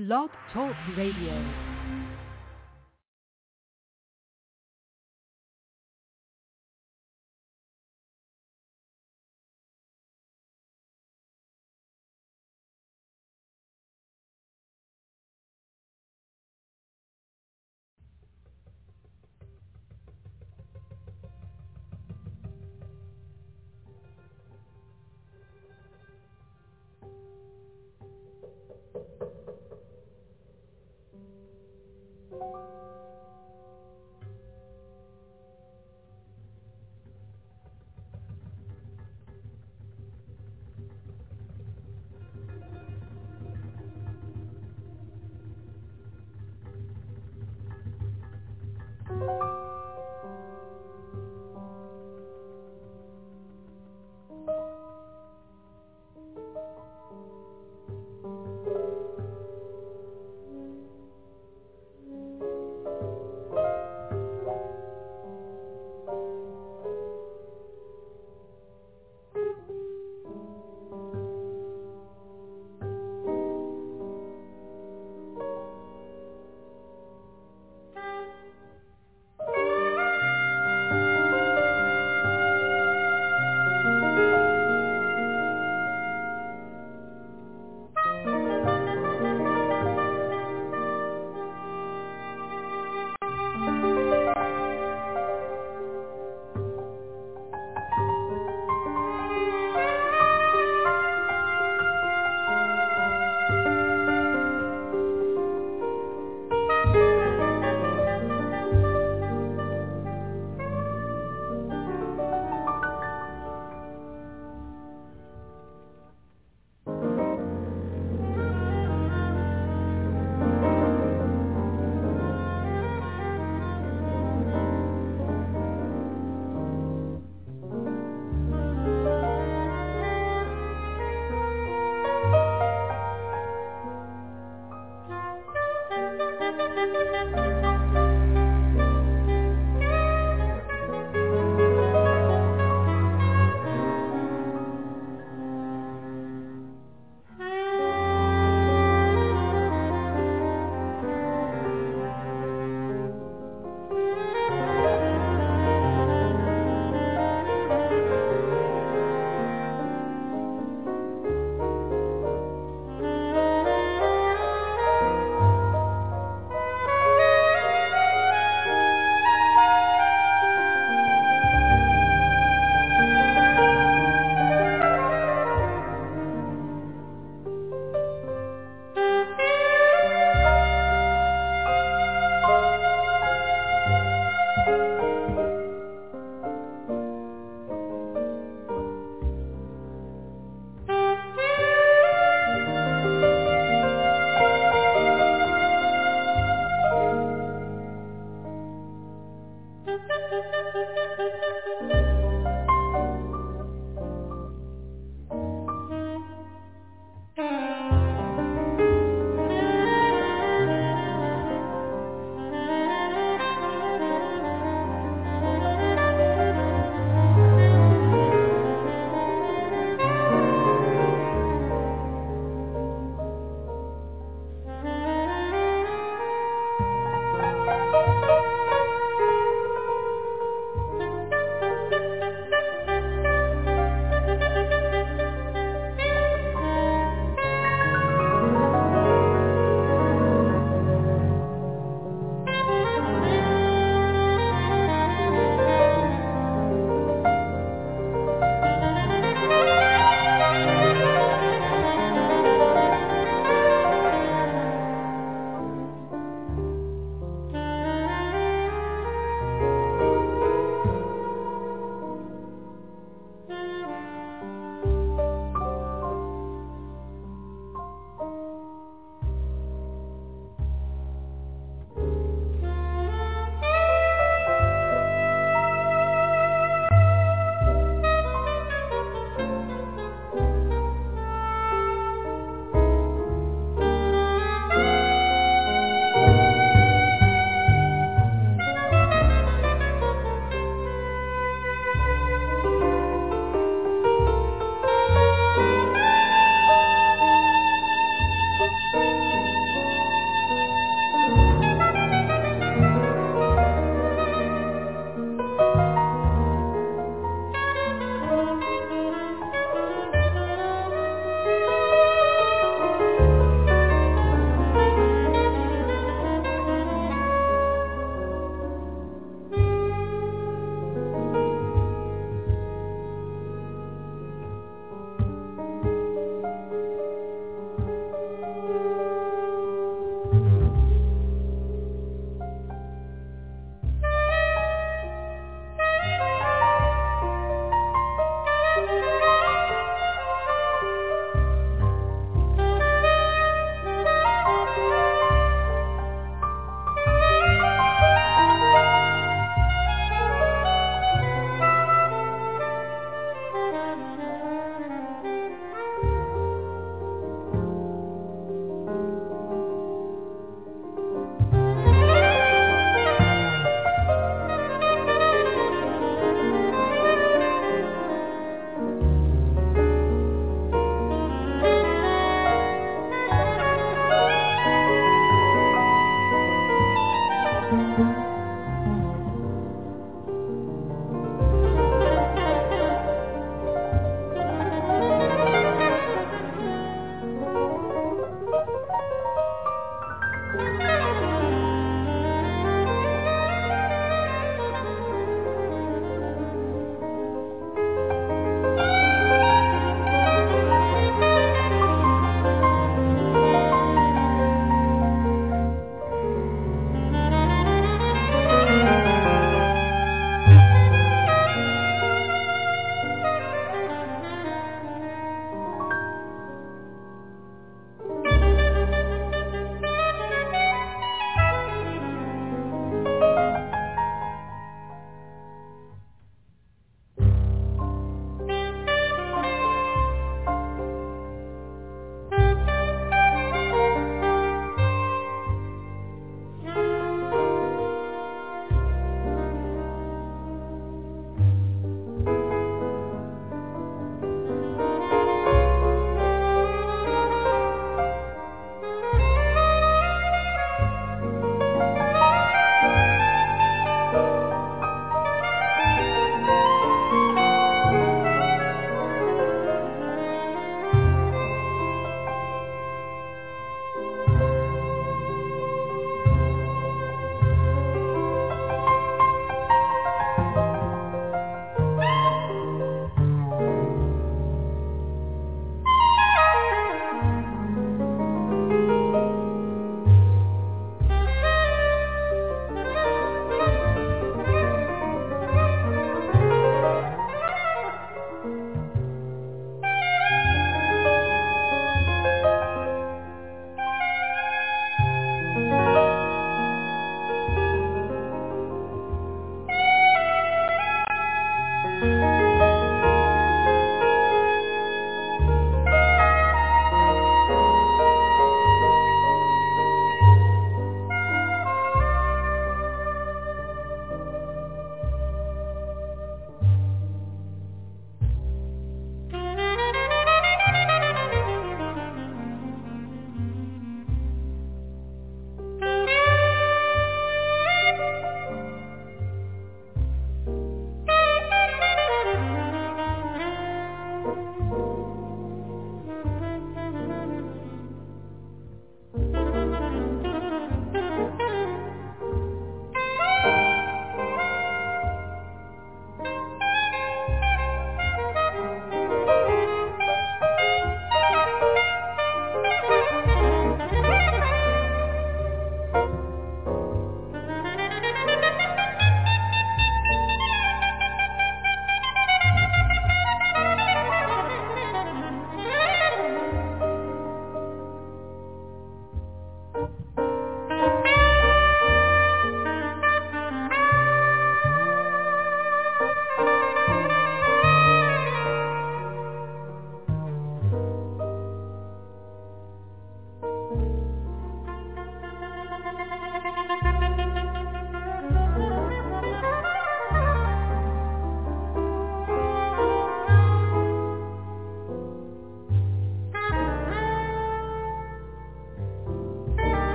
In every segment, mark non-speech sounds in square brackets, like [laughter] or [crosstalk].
Blog Talk Radio.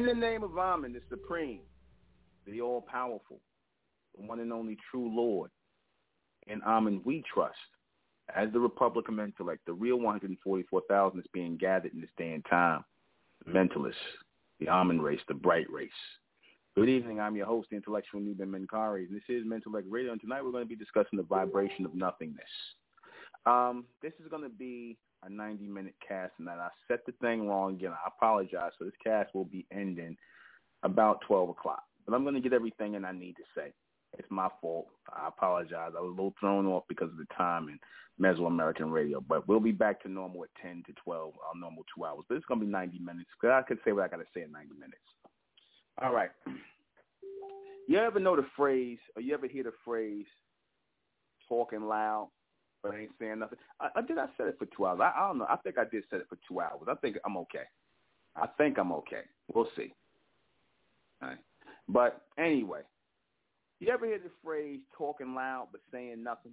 In the name of Amen, the Supreme, the All-Powerful, the one and only true Lord, in Amen we trust. As the Republican intellect, the real 144,000 is being gathered in this day and time. The mentalists, the Amen race, the bright race. Good evening. I'm your host, the intellectual Nuben Menkari. This is Mental Mentellect Radio, and tonight we're going to be discussing the vibration of nothingness. Um, this is going to be a 90-minute cast, and I set the thing wrong again. I apologize. So this cast will be ending about 12 o'clock. But I'm going to get everything in I need to say. It's my fault. I apologize. I was a little thrown off because of the time in Mesoamerican radio. But we'll be back to normal at 10 to 12, our normal two hours. But it's going to be 90 minutes because I could say what I got to say in 90 minutes. All right. You ever know the phrase, or you ever hear the phrase, talking loud, but ain't saying nothing? I, I did I said it for two hours? I, I don't know. I think I did say it for two hours. I think I'm okay. I think I'm okay. We'll see. All right. But anyway, you ever hear the phrase talking loud but saying nothing?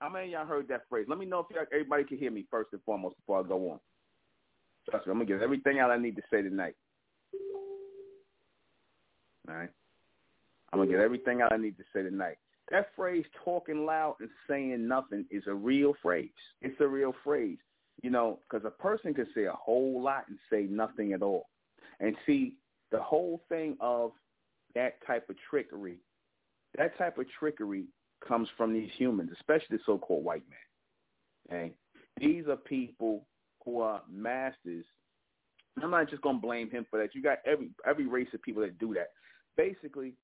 How many of y'all heard that phrase? Let me know if everybody can hear me first and foremost before I go on. Trust me, I'm gonna get everything out I need to say tonight. All right. I'm gonna get everything out I need to say tonight. That phrase "talking loud and saying nothing" is a real phrase. It's a real phrase, you know, because a person can say a whole lot and say nothing at all. And see, the whole thing of that type of trickery, that type of trickery comes from these humans, especially the so-called white man. Okay, these are people who are masters. I'm not just gonna blame him for that. You got every every race of people that do that. Basically,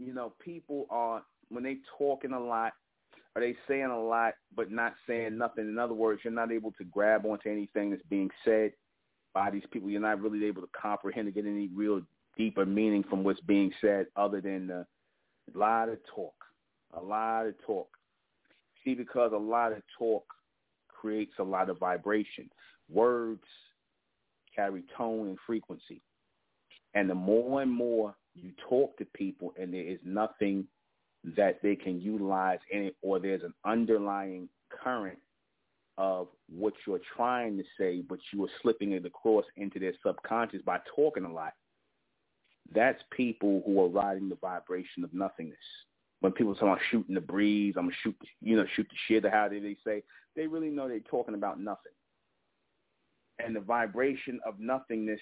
you know, people are when they talking a lot, are they saying a lot but not saying nothing? In other words, you're not able to grab onto anything that's being said by these people. You're not really able to comprehend or get any real deeper meaning from what's being said other than a lot of talk, a lot of talk. See, because a lot of talk creates a lot of vibration. Words carry tone and frequency. And the more and more you talk to people and there is nothing that they can utilize in it or there's an underlying current of what you're trying to say, but you are slipping it across into their subconscious by talking a lot. That's people who are riding the vibration of nothingness. When people talk about shooting the breeze, I'm gonna shoot, you know, shoot the shit, or how do they say? They really know they're talking about nothing. And the vibration of nothingness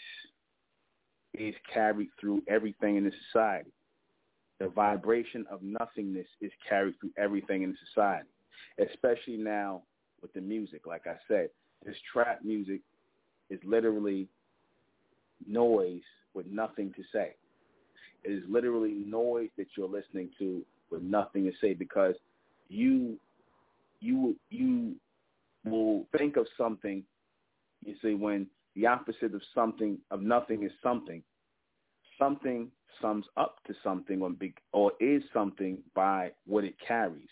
is carried through everything in the society. The vibration of nothingness is carried through everything in society, especially now with the music. Like I said, this trap music is literally noise with nothing to say. It is literally noise that you're listening to with nothing to say because you you you will think of something you see when the opposite of something of nothing is something. Something sums up to something or, be, or is something by what it carries.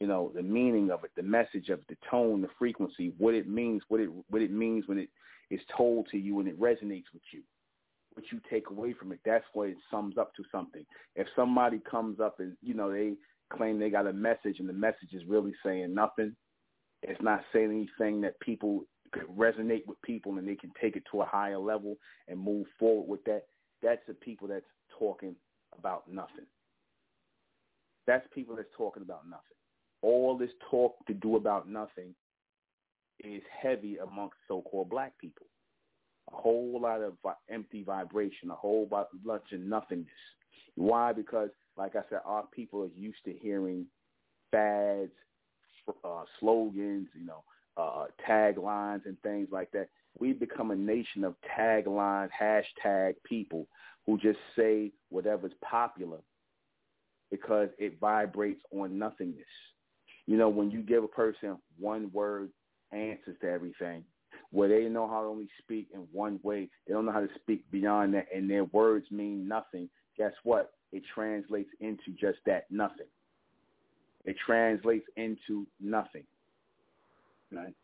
You know, the meaning of it, the message of it, the tone, the frequency, what it means, what it what it means when it is told to you and it resonates with you. What you take away from it, that's what it sums up to something. If somebody comes up and, you know, they claim they got a message and the message is really saying nothing, it's not saying anything that people could resonate with people and they can take it to a higher level and move forward with that, that's the people that's talking about nothing. That's people that's talking about nothing. All this talk to do about nothing is heavy amongst so-called black people. A whole lot of empty vibration, a whole bunch of nothingness. Why? Because, like I said, our people are used to hearing fads, uh, slogans, you know, uh, taglines and things like that. We've become a nation of tagline, hashtag people who just say whatever's popular because it vibrates on nothingness. You know, when you give a person one word answers to everything, where they know how to only speak in one way, they don't know how to speak beyond that, and their words mean nothing, guess what? It translates into just that, nothing. It translates into nothing. Right?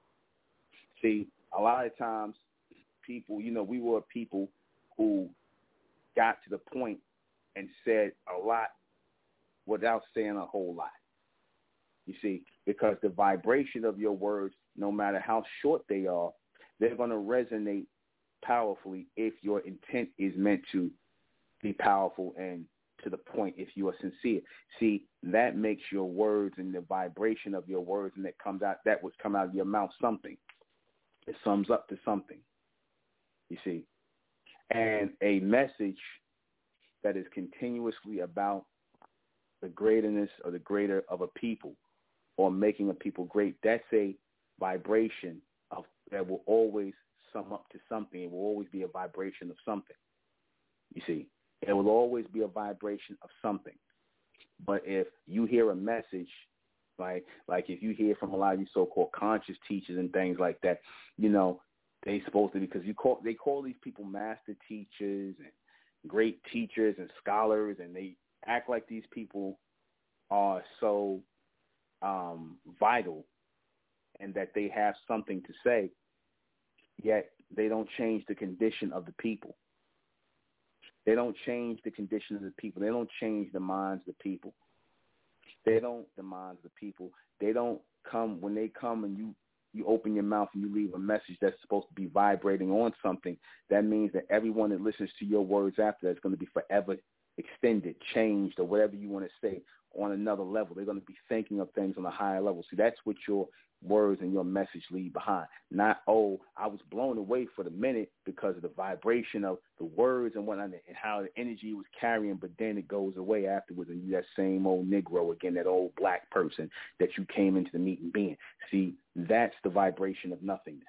See, a lot of times people, you know, we were people who got to the point and said a lot without saying a whole lot. You see, because the vibration of your words, no matter how short they are, they're going to resonate powerfully if your intent is meant to be powerful and to the point if you are sincere. See, that makes your words and the vibration of your words and that comes out that would come out of your mouth something. It sums up to something. You see. And a message that is continuously about the greatness or the greater of a people or making a people great, that's a vibration of that will always sum up to something. It will always be a vibration of something. You see, it will always be a vibration of something. But if you hear a message, like like if you hear from a lot of these so-called conscious teachers and things like that, you know, they supposed to because you call they call these people master teachers and great teachers and scholars, and they act like these people are so um, vital and that they have something to say, yet they don't change the condition of the people. They don't change the condition of the people. They don't change the minds of the people. They don't the minds of the people. They don't come when they come and you you open your mouth and you leave a message that's supposed to be vibrating on something. That means that everyone that listens to your words after that is going to be forever extended, changed, or whatever you want to say on another level. They're going to be thinking of things on a higher level. See, that's what your words and your message leave behind. Not, oh, I was blown away for the minute because of the vibration of the words and whatnot and how the energy was carrying, but then it goes away afterwards and you that same old Negro again, that old black person that you came into the meeting being. See, that's the vibration of nothingness.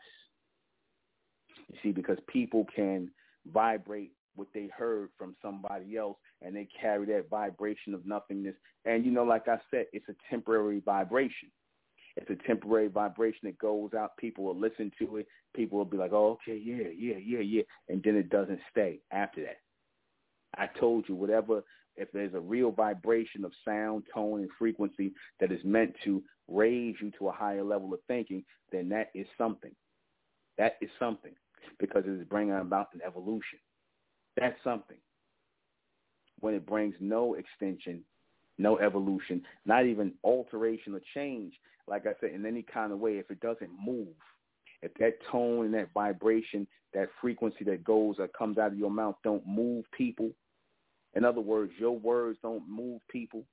You see, because people can vibrate what they heard from somebody else and they carry that vibration of nothingness. And you know, like I said, it's a temporary vibration. It's a temporary vibration that goes out. People will listen to it. People will be like, oh, okay, yeah, yeah, yeah, yeah. And then it doesn't stay after that. I told you, whatever, if there's a real vibration of sound, tone, and frequency that is meant to raise you to a higher level of thinking, then that is something. That is something because it is bringing about an evolution. That's something. When it brings no extension, no evolution, not even alteration or change, like I said, in any kind of way, if it doesn't move, if that tone and that vibration, that frequency that goes or comes out of your mouth don't move people, in other words, your words don't move people,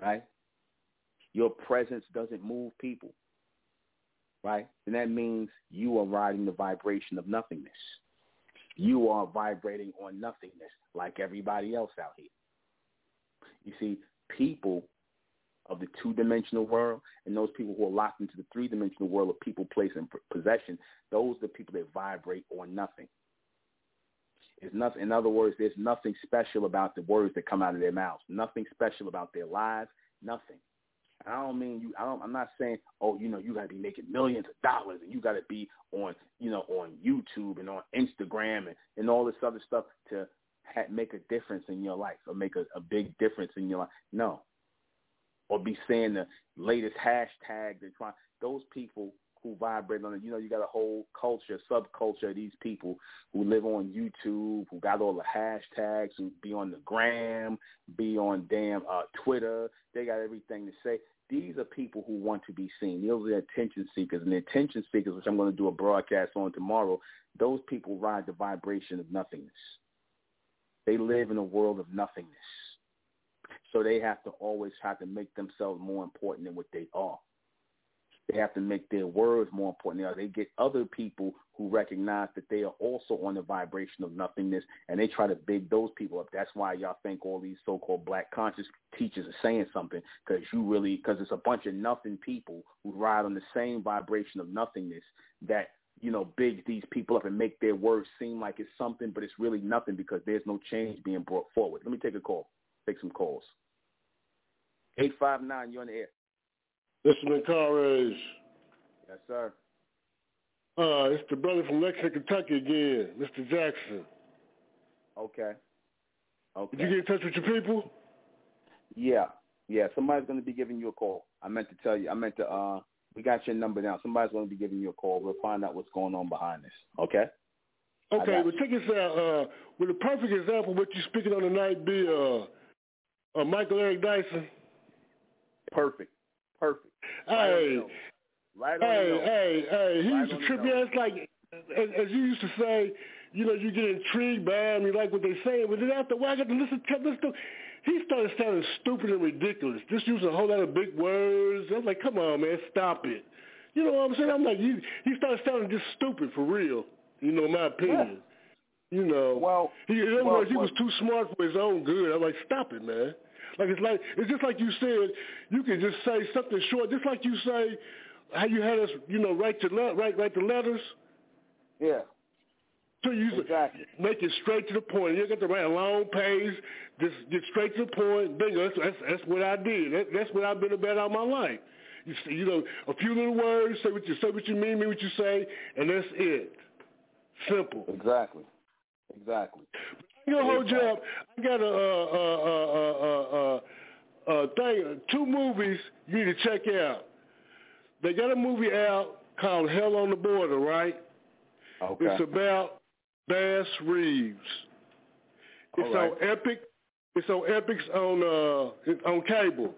right? Your presence doesn't move people, right? And that means you are riding the vibration of nothingness you are vibrating on nothingness like everybody else out here. You see, people of the two-dimensional world and those people who are locked into the three-dimensional world of people, place, and possession, those are the people that vibrate on nothing. It's nothing. In other words, there's nothing special about the words that come out of their mouths. Nothing special about their lives. Nothing. I don't mean you. I don't. I'm not saying, oh, you know, you got to be making millions of dollars and you got to be on, you know, on YouTube and on Instagram and, and all this other stuff to ha- make a difference in your life or make a, a big difference in your life. No. Or be saying the latest hashtag. They're trying. Those people who vibrate on it. You know, you got a whole culture, subculture of these people who live on YouTube, who got all the hashtags, who be on the gram, be on damn uh, Twitter. They got everything to say. These are people who want to be seen. Those are the attention seekers. And the attention seekers, which I'm going to do a broadcast on tomorrow, those people ride the vibration of nothingness. They live in a world of nothingness. So they have to always try to make themselves more important than what they are. They have to make their words more important. They get other people who recognize that they are also on the vibration of nothingness, and they try to big those people up. That's why y'all think all these so-called black conscious teachers are saying something, because you really, because it's a bunch of nothing people who ride on the same vibration of nothingness that you know, big these people up and make their words seem like it's something, but it's really nothing because there's no change being brought forward. Let me take a call. Take some calls. Eight five nine, you're on the air. Mr. Menkarayzz. Yes, sir. Uh, it's the brother from Lexington, Kentucky again, Mr. Jackson. Okay. Okay. Did you get in touch with your people? Yeah. Yeah. Somebody's going to be giving you a call. I meant to tell you. I meant to. uh We got your number now. Somebody's going to be giving you a call. We'll find out what's going on behind this. Okay. Okay. Well, check this out. Uh, with a perfect example, what you're speaking on tonight be uh, uh, Michael Eric Dyson. Perfect. Perfect. Hey. Right hey, hey, hey, he used to trip me. It's like as, as you used to say, you know, you get intrigued by them, you like what they say, but then after a while, I got to listen to to. He started sounding stupid and ridiculous, just using a whole lot of big words. I was like, come on, man, stop it. You know what I'm saying? I'm like, he, he started sounding just stupid for real. You know, my opinion. Yeah. You know, well, he, in other well, words, he well, was too smart for his own good. I'm like, stop it, man. Like it's like it's just like you said. You can just say something short, just like you say how you had us, you know, write to le- write write the letters. Yeah. So you exactly. make it straight to the point. You got to write a long page. Just get straight to the point. Bingo. That's that's, that's what I did. That, that's what I've been about all my life. You, see, you know, a few little words. Say what you say. What you mean. Mean what you say, and that's it. Simple. Exactly. Exactly. You know, hold you up. I got a uh, uh, uh, uh, uh, thing. Two movies you need to check out. They got a movie out called Hell on the Border, right? Okay. It's about Bass Reeves. It's right. on Epic. It's on Epix on uh on cable.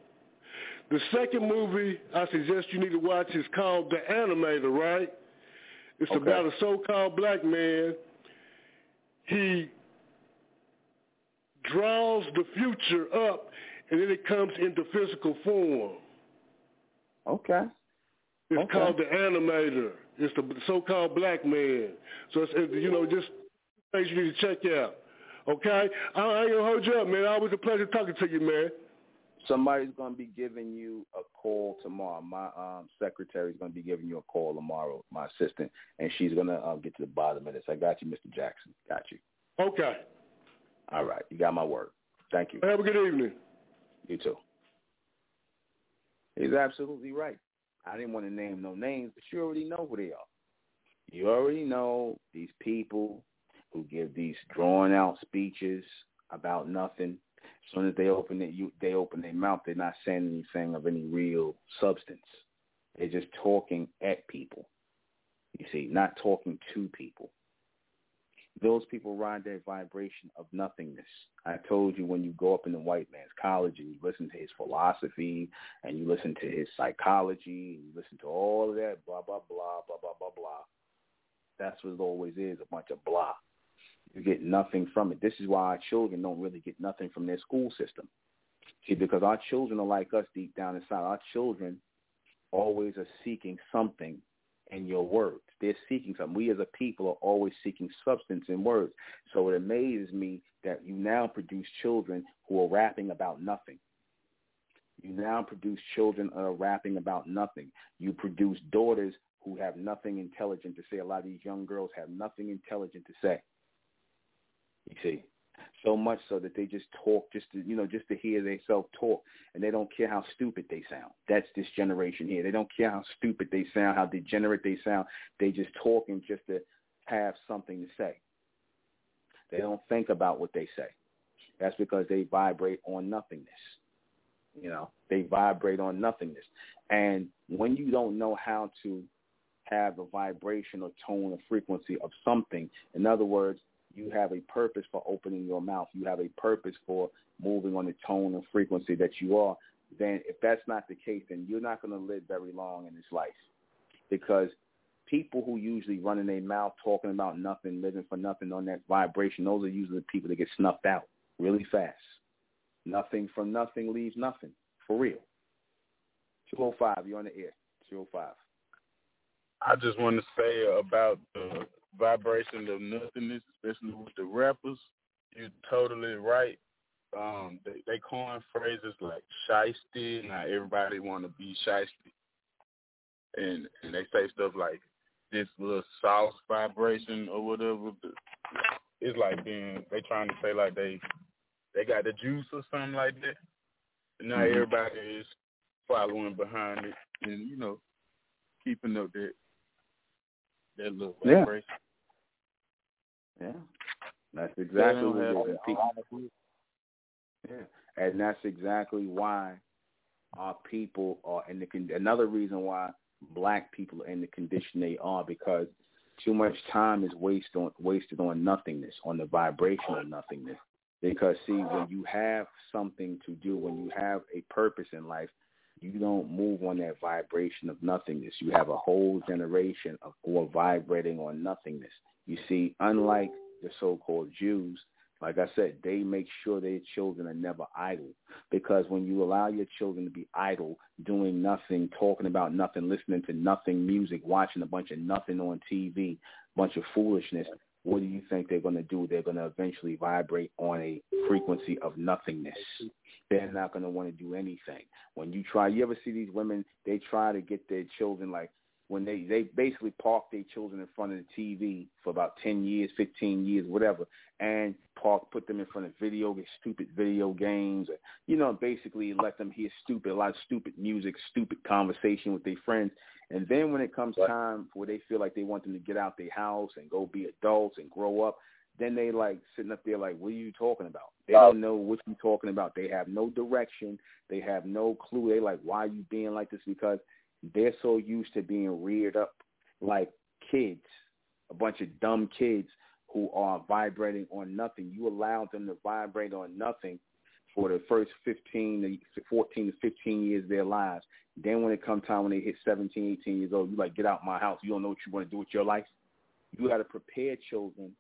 The second movie I suggest you need to watch is called The Animator, right? It's okay. about a so-called black man. He draws the future up, and then it comes into physical form. Okay. It's okay. called the animator. It's the so-called black man. So it's, you know, just things you need to check out. Okay? I, I ain't gonna hold you up, man. Always a pleasure talking to you, man. Somebody's gonna be giving you a call tomorrow. My um secretary's gonna be giving you a call tomorrow, my assistant, and she's gonna uh, get to the bottom of this. I got you, Mr. Jackson. Got you. Okay. All right. You got my word. Thank you. Have a good evening. You too. He's absolutely right. I didn't want to name no names, but you already know who they are. You already know these people who give these drawn out speeches about nothing. As soon as they open it, you they open their mouth. They're not saying anything of any real substance. They're just talking at people. You see, not talking to people. Those people ride that vibration of nothingness. I told you when you go up in the white man's college and you listen to his philosophy and you listen to his psychology and you listen to all of that, blah, blah, blah, blah, blah, blah, blah. That's what it always is, a bunch of blah. You get nothing from it. This is why our children don't really get nothing from their school system. See, because our children are like us deep down inside. Our children always are seeking something in your words. They're seeking something. We as a people are always seeking substance in words. So it amazes me that you now produce children who are rapping about nothing. You now produce children who are rapping about nothing. You produce daughters who have nothing intelligent to say. A lot of these young girls have nothing intelligent to say. You see, so much so that they just talk just to you know just to hear themselves talk, and they don't care how stupid they sound. That's this generation here. They don't care how stupid they sound, how degenerate they sound. They just talking just to have something to say. They don't think about what they say. That's because they vibrate on nothingness. You know, they vibrate on nothingness. And when you don't know how to have a vibration or tone or frequency of something, in other words, you have a purpose for opening your mouth. You have a purpose for moving on the tone and frequency that you are. Then if that's not the case, then you're not going to live very long in this life because people who usually run in their mouth talking about nothing, living for nothing on that vibration, those are usually the people that get snuffed out really fast. Nothing from nothing leaves nothing. For real. 205, you're on the air. 205. I just want to say about the vibration of nothingness, especially with the rappers. You're totally right. Um, they, they coin phrases like shiesty. Now everybody want to be shiesty, and and they say stuff like this little sauce vibration or whatever. It's like being they trying to say like they they got the juice or something like that. And now mm-hmm. everybody is following behind it and you know keeping up that that little vibration. Yeah. Yeah, that's exactly what it is. Yeah, and that's exactly why our people are in the another reason why black people are in the condition they are because too much time is wasted on wasted on nothingness, on the vibration of nothingness. Because see, when you have something to do, when you have a purpose in life, you don't move on that vibration of nothingness. You have a whole generation of are vibrating on nothingness. You see, unlike the so-called Jews, like I said, they make sure their children are never idle. Because when you allow your children to be idle, doing nothing, talking about nothing, listening to nothing music, watching a bunch of nothing on TV, bunch of foolishness, what do you think they're going to do? They're going to eventually vibrate on a frequency of nothingness. They're not going to want to do anything. When you try, you ever see these women, they try to get their children like, when they they basically park their children in front of the TV for about ten years, fifteen years, whatever, and park put them in front of video, stupid video games, you know, basically let them hear stupid, a lot of stupid music, stupid conversation with their friends, and then when it comes time where they feel like they want them to get out their house and go be adults and grow up, then they like sitting up there like, what are you talking about? They don't know what you're talking about. They have no direction. They have no clue. They like, why are you being like this? Because they're so used to being reared up like kids, a bunch of dumb kids who are vibrating on nothing. You allow them to vibrate on nothing for the first 15 to 14 to 15 years of their lives. Then when it comes time when they hit 17, 18 years old, you like, get out my house. You don't know what you want to do with your life. You got to prepare children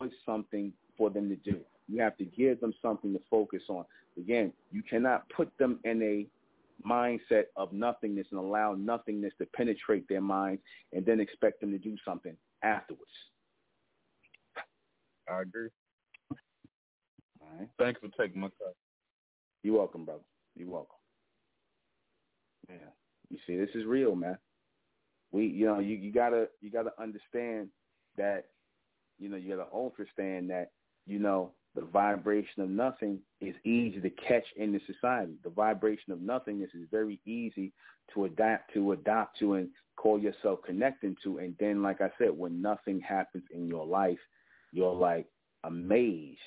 with something for them to do. You have to give them something to focus on. Again, you cannot put them in a mindset of nothingness and allow nothingness to penetrate their minds and then expect them to do something afterwards. I agree. All right. Thanks for taking my call. You're welcome, brother. You're welcome. Yeah. You see, this is real, man. We, you know, you, you gotta, you gotta understand that, you know, you gotta understand that, you know, the vibration of nothing is easy to catch in the society. The vibration of nothingness is very easy to adapt to, adopt to, and call yourself connecting to. And then, like I said, when nothing happens in your life, you're like amazed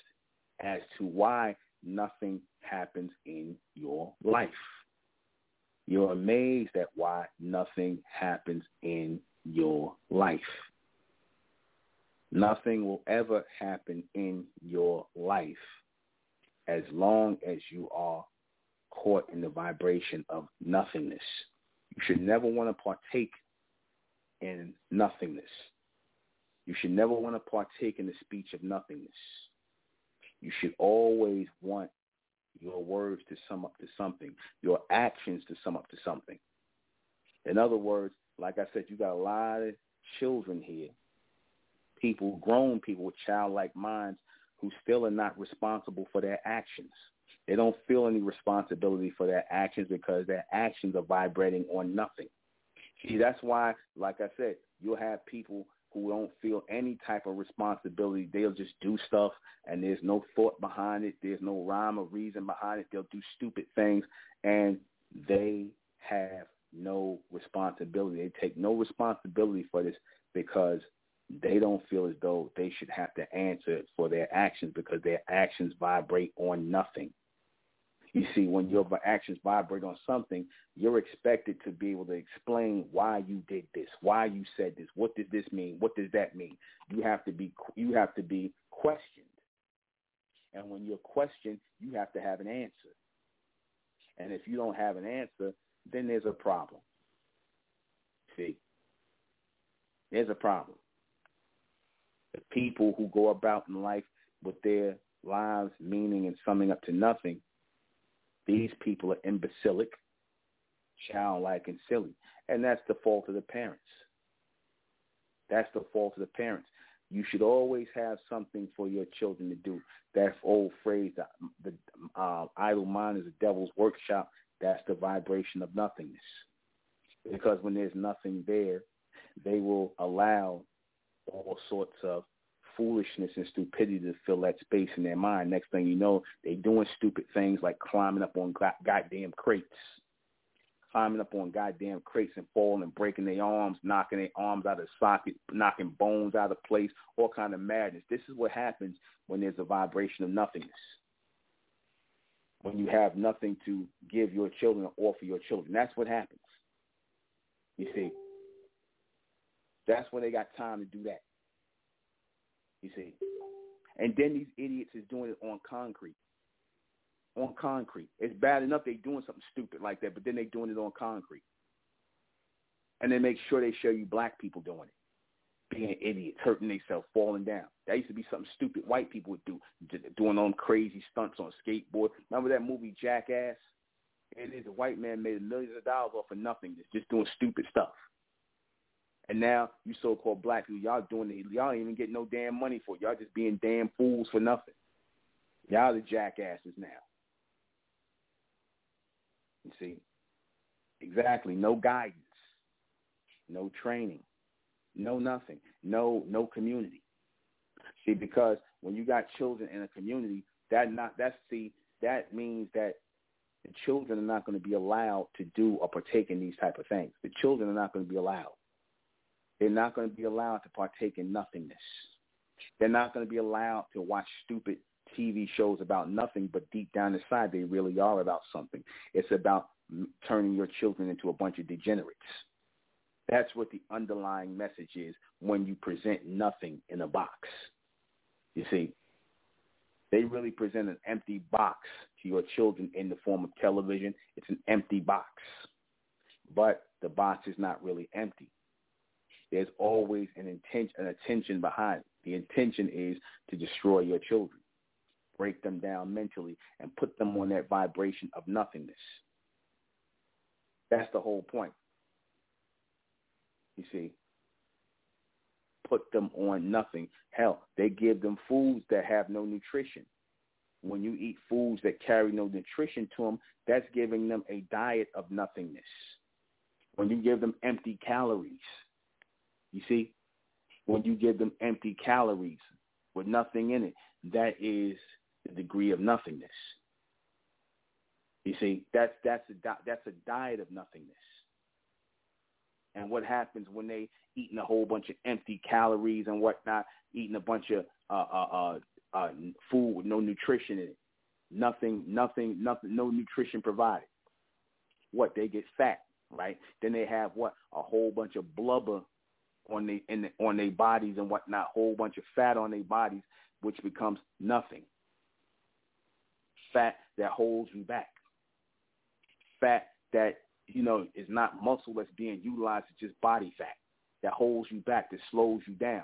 as to why nothing happens in your life. You're amazed at why nothing happens in your life. Nothing will ever happen in your life as long as you are caught in the vibration of nothingness. You should never want to partake in nothingness. You should never want to partake in the speech of nothingness. You should always want your words to sum up to something, your actions to sum up to something. In other words, like I said, you got a lot of children here people, grown people with childlike minds who still are not responsible for their actions. They don't feel any responsibility for their actions because their actions are vibrating on nothing. See, that's why, like I said, you'll have people who don't feel any type of responsibility. They'll just do stuff and there's no thought behind it. There's no rhyme or reason behind it. They'll do stupid things and they have no responsibility. They take no responsibility for this because they don't feel as though they should have to answer for their actions because their actions vibrate on nothing. You see, when your mm-hmm. actions vibrate on something, you're expected to be able to explain why you did this, why you said this, what does this mean, what does that mean. You have to be you have to be questioned, and when you're questioned, you have to have an answer. And if you don't have an answer, then there's a problem. See, there's a problem the people who go about in life with their lives meaning and summing up to nothing, these people are imbecilic, childlike, and silly. And that's the fault of the parents. That's the fault of the parents. You should always have something for your children to do. That old phrase, the, the uh, idle mind is a devil's workshop. That's the vibration of nothingness. Because when there's nothing there, they will allow all sorts of foolishness and stupidity to fill that space in their mind. Next thing you know, they're doing stupid things like climbing up on goddamn crates, climbing up on goddamn crates and falling and breaking their arms, knocking their arms out of socket, knocking bones out of place, all kind of madness. This is what happens when there's a vibration of nothingness. When you have nothing to give your children or offer your children. That's what happens. You see, that's when they got time to do that. You see. And then these idiots is doing it on concrete. on concrete. It's bad enough they doing something stupid like that, but then they doing it on concrete. And they make sure they show you black people doing it, being idiots, hurting themselves, falling down. That used to be something stupid white people would do, doing on crazy stunts on skateboard. Remember that movie Jackass? It is a white man made millions of dollars off of nothing, just doing stupid stuff. And now you so-called black people, y'all doing it. Y'all ain't even getting no damn money for it. Y'all just being damn fools for nothing. Y'all the jackasses now. You see? Exactly. No guidance. No training. No nothing. No no community. See, because when you got children in a community, that not that's see that means that the children are not going to be allowed to do or partake in these type of things. The children are not going to be allowed. They're not going to be allowed to partake in nothingness. They're not going to be allowed to watch stupid TV shows about nothing, but deep down inside, they really are about something. It's about turning your children into a bunch of degenerates. That's what the underlying message is when you present nothing in a box. You see, they really present an empty box to your children in the form of television. It's an empty box. But the box is not really empty there's always an intention, an attention behind it. The intention is to destroy your children, break them down mentally, and put them on that vibration of nothingness. That's the whole point. You see, put them on nothing. Hell, they give them foods that have no nutrition. When you eat foods that carry no nutrition to them, that's giving them a diet of nothingness. When you give them empty calories, you see, when you give them empty calories with nothing in it, that is the degree of nothingness. You see, that's that's a that's a diet of nothingness. And what happens when they eating a whole bunch of empty calories and whatnot, eating a bunch of uh, uh, uh, uh, food with no nutrition in it, nothing, nothing, nothing, no nutrition provided. What they get fat, right? Then they have what a whole bunch of blubber on the, in the, on their bodies and whatnot, whole bunch of fat on their bodies, which becomes nothing. Fat that holds you back. Fat that you know is not muscle that's being utilized; it's just body fat that holds you back, that slows you down,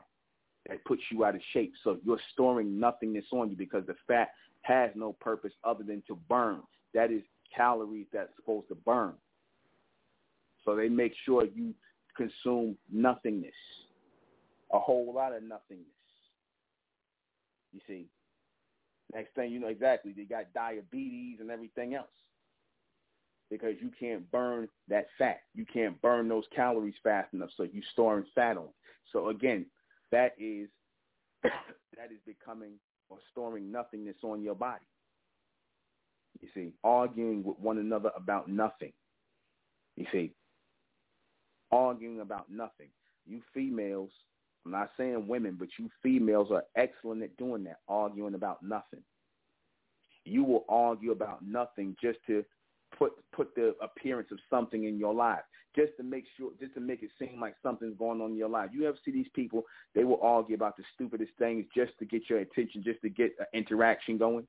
that puts you out of shape. So you're storing nothingness on you because the fat has no purpose other than to burn. That is calories that's supposed to burn. So they make sure you consume nothingness, a whole lot of nothingness. You see, next thing you know, exactly, they got diabetes and everything else because you can't burn that fat. You can't burn those calories fast enough, so you storing fat on. So again, that is [coughs] that is becoming or storing nothingness on your body. You see, arguing with one another about nothing. You see, arguing about nothing. You females, I'm not saying women, but you females are excellent at doing that, arguing about nothing. You will argue about nothing just to put put the appearance of something in your life, just to make sure, just to make it seem like something's going on in your life. You ever see these people? They will argue about the stupidest things just to get your attention, just to get an interaction going.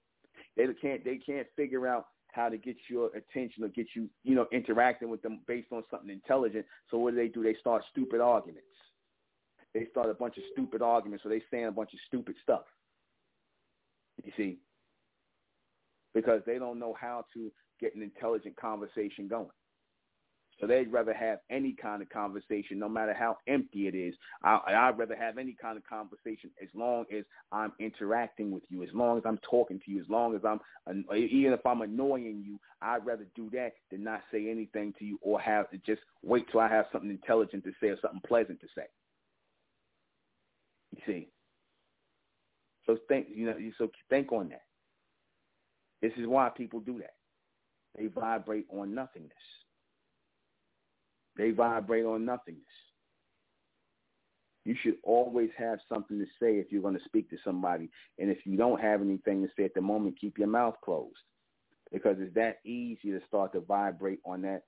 They can't they can't figure out how to get your attention or get you, you know, interacting with them based on something intelligent. So what do they do? They start stupid arguments. They start a bunch of stupid arguments, so they saying a bunch of stupid stuff. You see, because they don't know how to get an intelligent conversation going. So they'd rather have any kind of conversation, no matter how empty it is. I, I'd rather have any kind of conversation as long as I'm interacting with you, as long as I'm talking to you, as long as I'm, even if I'm annoying you, I'd rather do that than not say anything to you or have to just wait till I have something intelligent to say or something pleasant to say. You see? So think, you know, so think on that. This is why people do that. They vibrate on nothingness. They vibrate on nothingness. You should always have something to say if you're going to speak to somebody. And if you don't have anything to say at the moment, keep your mouth closed. Because it's that easy to start to vibrate on that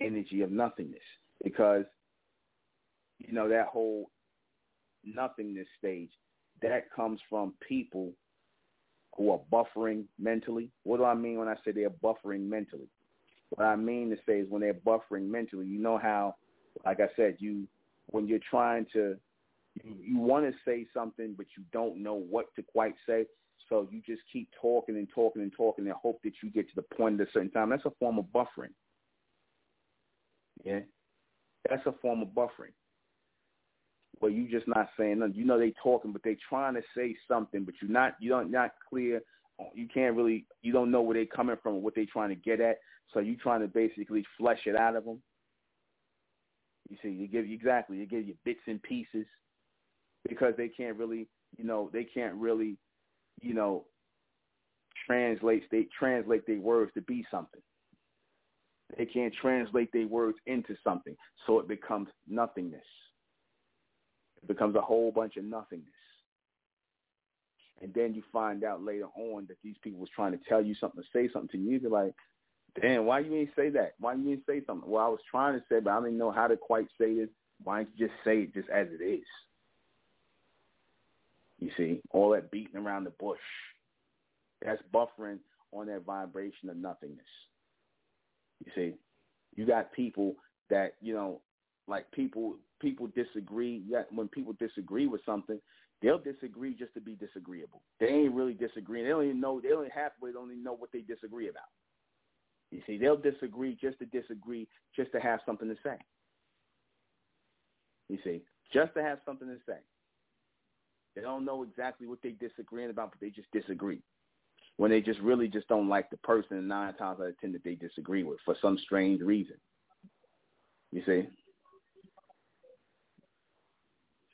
energy of nothingness. Because, you know, that whole nothingness stage, that comes from people who are buffering mentally. What do I mean when I say they're buffering mentally? What I mean to say is when they're buffering mentally, you know how, like I said, you when you're trying to, you, you want to say something, but you don't know what to quite say. So you just keep talking and talking and talking and hope that you get to the point at a certain time. That's a form of buffering. Yeah, that's a form of buffering. Where you just not saying nothing. You know they talking, but they trying to say something, but you're not. You don't not clear. You can't really. You don't know where they're coming from, what they're trying to get at. So you're trying to basically flesh it out of them. You see, you give exactly. You give you bits and pieces because they can't really. You know, they can't really. You know, translate. They translate their words to be something. They can't translate their words into something, so it becomes nothingness. It becomes a whole bunch of nothingness. And then you find out later on that these people was trying to tell you something, say something to you. You're like, damn, why you ain't say that? Why you ain't say something? Well, I was trying to say, but I didn't know how to quite say it. Why don't you just say it just as it is? You see, all that beating around the bush. That's buffering on that vibration of nothingness. You see, you got people that, you know, like people people disagree. Yet when people disagree with something, they'll disagree just to be disagreeable. They ain't really disagreeing. They don't even know. They only halfway don't even know what they disagree about. You see, they'll disagree just to disagree, just to have something to say. You see, just to have something to say. They don't know exactly what they're disagreeing about, but they just disagree. When they just really just don't like the person, nine times out of ten that they disagree with for some strange reason. You see.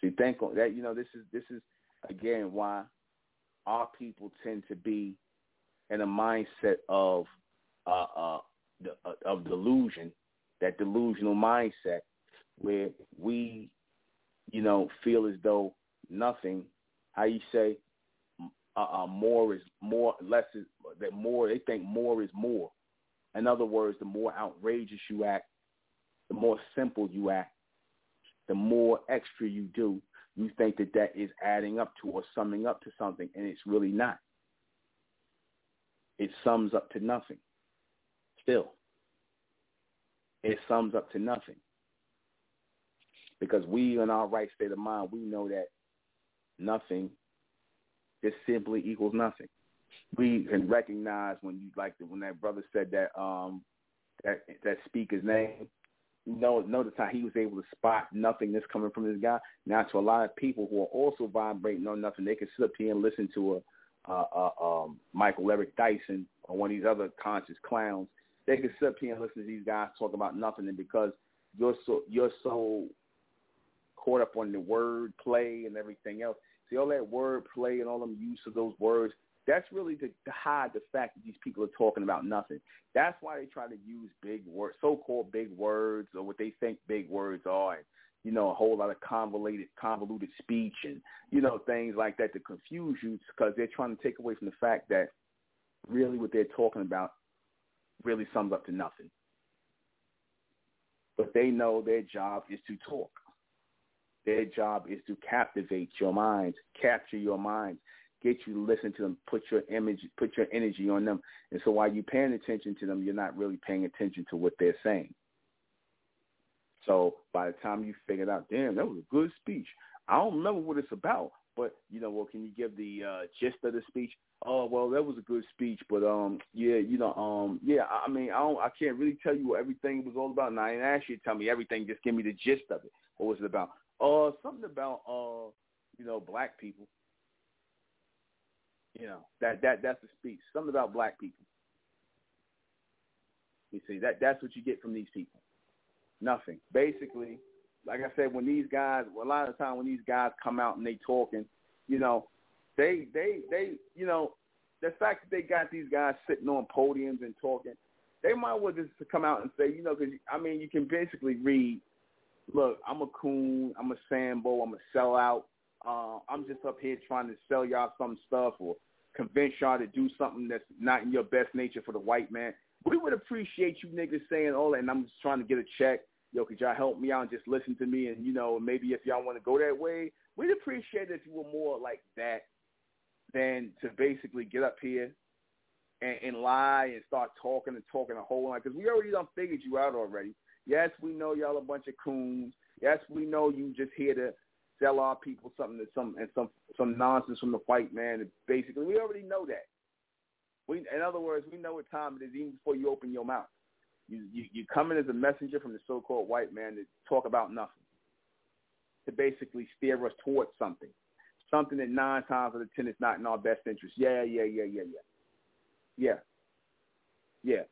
See, thank that you know this is this is again why our people tend to be in a mindset of uh, uh, uh, of delusion, that delusional mindset where we, you know, feel as though nothing. How you say, uh, uh, more is more, less is that more. They think more is more. In other words, the more outrageous you act, the more simple you act, the more extra you do, you think that that is adding up to or summing up to something, and it's really not. It sums up to nothing. Still, it sums up to nothing. Because we, in our right state of mind, we know that nothing just simply equals nothing. We can recognize when you like the, when that brother said that um that that speaker's name. Notice how he was able to spot nothingness coming from this guy. Now, to a lot of people who are also vibrating on nothing, they can sit up here and listen to a, uh, uh, um, Michael Eric Dyson or one of these other conscious clowns. They can sit up here and listen to these guys talk about nothing, and because you're so you're so caught up on the word play and everything else, See all that word play and all them use of those words. That's really to, to hide the fact that these people are talking about nothing. That's why they try to use big words, so-called big words, or what they think big words are, and you know, a whole lot of convoluted, convoluted speech, and you know, things like that to confuse you because they're trying to take away from the fact that really what they're talking about really sums up to nothing. But they know their job is to talk. Their job is to captivate your minds, capture your minds, get you to listen to them, put your image, put your energy on them. And so while you're paying attention to them, you're not really paying attention to what they're saying. So by the time you figured out, damn, that was a good speech. I don't remember what it's about, but you know, well, can you give the uh, gist of the speech? Oh, well, that was a good speech, but um, yeah, you know, um, yeah, I mean, I don't, I can't really tell you what everything was all about. And I didn't ask you to tell me everything. Just give me the gist of it. What was it about? Uh, something about uh, you know, black people. You know, that that that's the speech. Something about black people. You see, that that's what you get from these people. Nothing. Basically, like I said, when these guys, a lot of the time when these guys come out and they talking, you know, they they they, you know, the fact that they got these guys sitting on podiums and talking, they might well just come out and say, you know, because I mean, you can basically read look, I'm a coon, I'm a Sambo, I'm a sellout. Uh, I'm just up here trying to sell y'all some stuff or convince y'all to do something that's not in your best nature for the white man. We would appreciate you niggas saying all that, and I'm just trying to get a check. Yo, could y'all help me out and just listen to me? And, you know, maybe if y'all want to go that way, we'd appreciate if you were more like that. than to basically get up here and, and lie and start talking and talking a whole lot because we already done figured you out already. Yes, we know y'all a bunch of coons. Yes, we know you just here to sell our people something that some and some some nonsense from the white man. And basically, we already know that. We, in other words, we know what time it is even before you open your mouth. You you you come in as a messenger from the so-called white man to talk about nothing, to basically steer us towards something, something that nine times out of ten is not in our best interest. Yeah, yeah, yeah, yeah, yeah. Yeah. Yeah.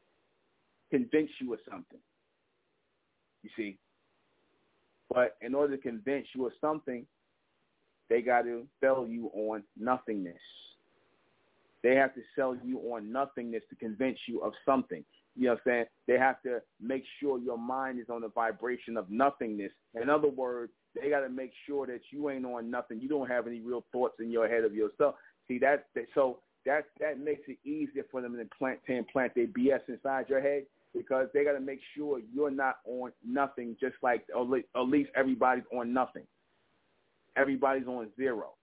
Convince you of something. You see? But in order to convince you of something, they got to sell you on nothingness. They have to sell you on nothingness to convince you of something. You know what I'm saying? They have to make sure your mind is on the vibration of nothingness. In other words, they got to make sure that you ain't on nothing. You don't have any real thoughts in your head of yourself. See that? that so that that makes it easier for them to implant to implant their BS inside your head because they got to make sure you're not on nothing. Just like at least everybody's on nothing. Everybody's on zero.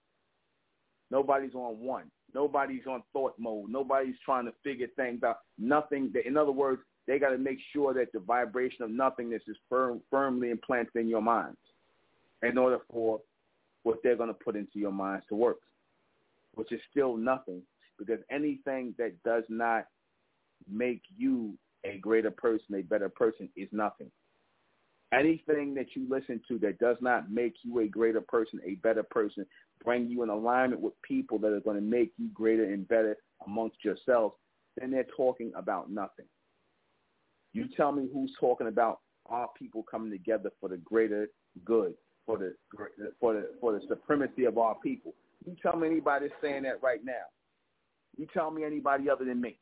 Nobody's on one. Nobody's on thought mode. Nobody's trying to figure things out. Nothing. In other words, they got to make sure that the vibration of nothingness is firm, firmly implanted in your minds in order for what they're going to put into your minds to work, which is still nothing because anything that does not make you a greater person, a better person, is nothing. Anything that you listen to that does not make you a greater person, a better person, bring you in alignment with people that are going to make you greater and better amongst yourselves, then they're talking about nothing. You tell me who's talking about our people coming together for the greater good, for the for the for the supremacy of our people. You tell me anybody saying that right now. You tell me anybody other than me.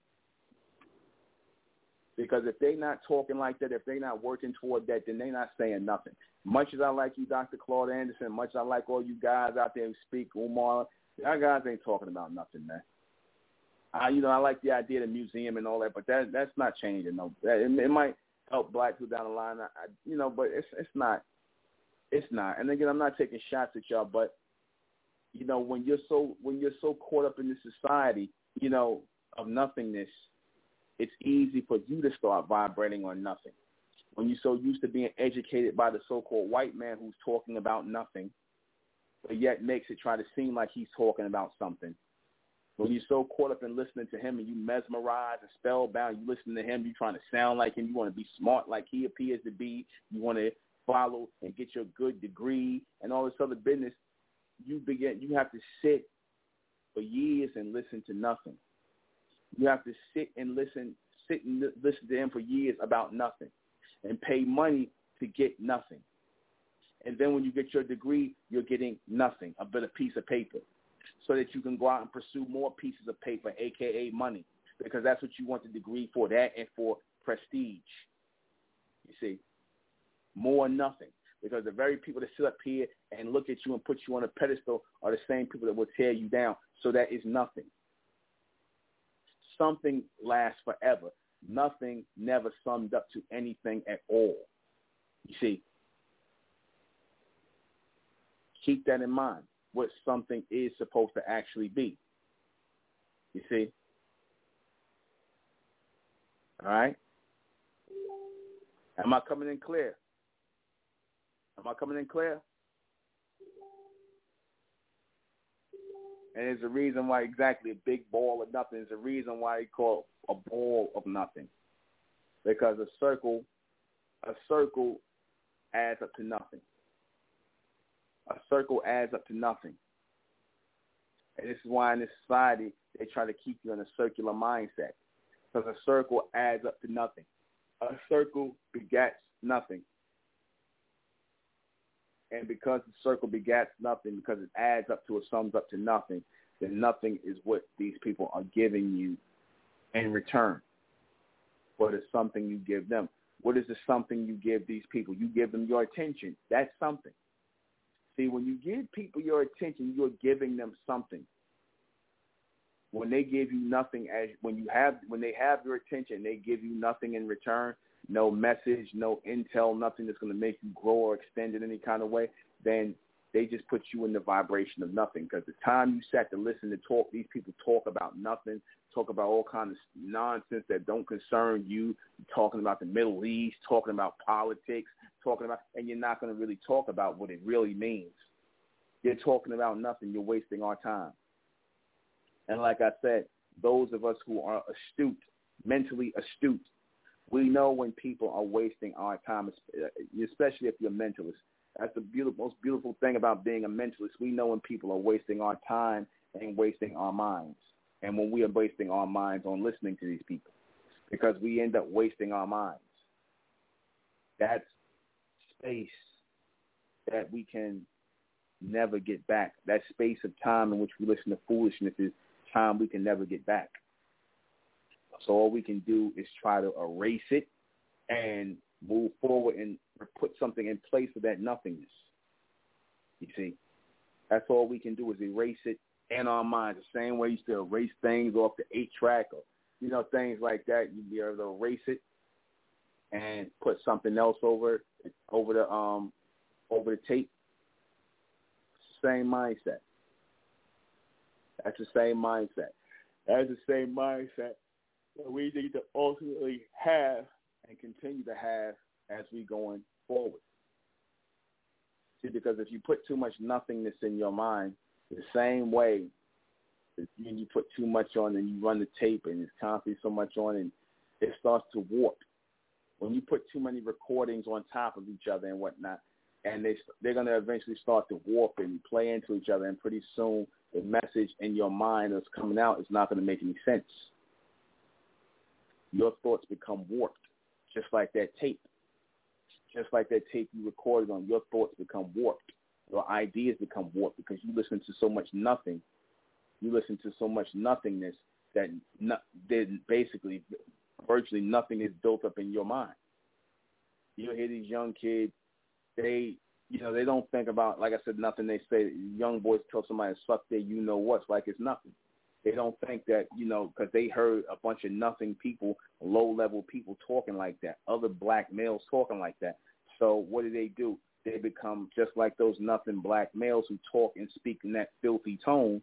Because if they're not talking like that, if they're not working toward that, then they're not saying nothing. Much as I like you, Dr. Claude Anderson, much as I like all you guys out there who speak, Umar, y'all guys ain't talking about nothing, man. I, you know, I like the idea of the museum and all that, but that that's not changing. No, it, it might help black people down the line, I, you know, but it's it's not, it's not. And again, I'm not taking shots at y'all, but you know, when you're so when you're so caught up in this society, you know, of nothingness, it's easy for you to start vibrating on nothing. When you're so used to being educated by the so-called white man who's talking about nothing, but yet makes it try to seem like he's talking about something. When you're so caught up in listening to him and you mesmerized and spellbound, you listen to him, you're trying to sound like him, you want to be smart like he appears to be, you want to follow and get your good degree and all this other business, you begin you have to sit for years and listen to nothing. You have to sit and listen, sit and listen to him for years about nothing, and pay money to get nothing. And then when you get your degree, you're getting nothing, a bit of piece of paper, so that you can go out and pursue more pieces of paper, aka money, because that's what you want the degree for. That and for prestige. You see, more nothing because the very people that sit up here and look at you and put you on a pedestal are the same people that will tear you down. So that is nothing. Something lasts forever. Nothing never summed up to anything at all. You see, keep that in mind, what something is supposed to actually be. You see? All right? Am I coming in clear? Am I coming in clear? And there's a reason why exactly a big ball of nothing. There's a reason why he called a ball of nothing. Because a circle, a circle adds up to nothing. A circle adds up to nothing. And this is why in this society they try to keep you in a circular mindset. Because a circle adds up to nothing. A circle begets nothing. And because the circle begats nothing, because it adds up to or sums up to nothing, then nothing is what these people are giving you in return. But it's something you give them. What is the something you give these people? You give them your attention. That's something. See, when you give people your attention, you're giving them something. When they give you nothing, as when you have when they have your attention, they give you nothing in return no message, no intel, nothing that's going to make you grow or extend in any kind of way, then they just put you in the vibration of nothing. Because the time you sat to listen to talk, these people talk about nothing, talk about all kinds of nonsense that don't concern you. Talking about the Middle East, talking about politics, talking about, and you're not going to really talk about what it really means. You're talking about nothing. You're wasting our time. And like I said, those of us who are astute, mentally astute, we know when people are wasting our time, uh, especially if you're a mentalist. That's the beautiful, most beautiful thing about being a mentalist. We know when people are wasting our time and wasting our minds, and when we are wasting our minds on listening to these people, because we end up wasting our minds. That's space that we can never get back. That space of time in which we listen to foolishness is time we can never get back. So all we can do is try to erase it and move forward and put something in place of that nothingness. You see, that's all we can do is erase it in our minds. The same way you used to erase things off the eight track or you know things like that. You'd be able to erase it and put something else over over the um over the tape. Same mindset. That's the same mindset. That's the same mindset that we need to ultimately have and continue to have as we going forward. See, because if you put too much nothingness in your mind, the same way when you put too much on and you run the tape and it's constantly so much on and it starts to warp. When you put too many recordings on top of each other and whatnot, and they they're going to eventually start to warp and play into each other, and pretty soon the message in your mind that's coming out is not going to make any sense. Your thoughts become warped, just like that tape. Just like that tape you recorded on, your thoughts become warped. Your ideas become warped because you listen to so much nothing. You listen to so much nothingness that not, then basically virtually nothing is built up in your mind. You hear these young kids they you know they don't think about like I said nothing. They say young boys tell somebody suck their you know what's like it's nothing. They don't think that you know because they heard a bunch of nothing people, low level people talking like that, other black males talking like that. So what do they do? They become just like those nothing black males who talk and speak in that filthy tone,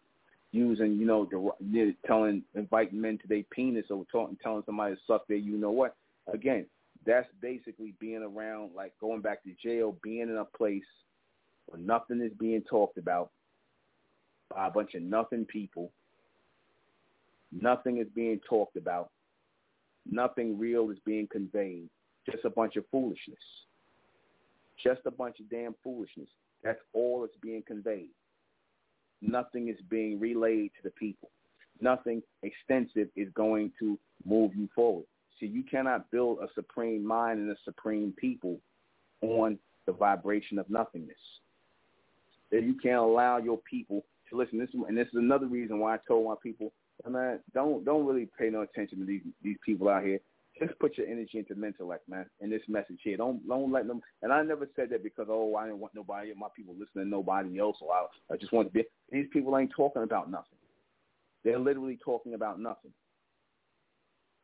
using you know the, telling inviting men to their penis or talking telling somebody to suck their you know what. Again, that's basically being around, like going back to jail, being in a place where nothing is being talked about by a bunch of nothing people. Nothing is being talked about. Nothing real is being conveyed. Just a bunch of foolishness. Just a bunch of damn foolishness. That's all that's being conveyed. Nothing is being relayed to the people. Nothing extensive is going to move you forward. See, you cannot build a supreme mind and a supreme people on the vibration of nothingness. You can't allow your people to listen. This and this is another reason why I told my people, man, don't don't really pay no attention to these these people out here. Just put your energy into mental, like man, in this message here. Don't don't let them. And I never said that because oh, I didn't want nobody, my people listening to nobody else, or I, I just want to be. These people ain't talking about nothing. They're literally talking about nothing.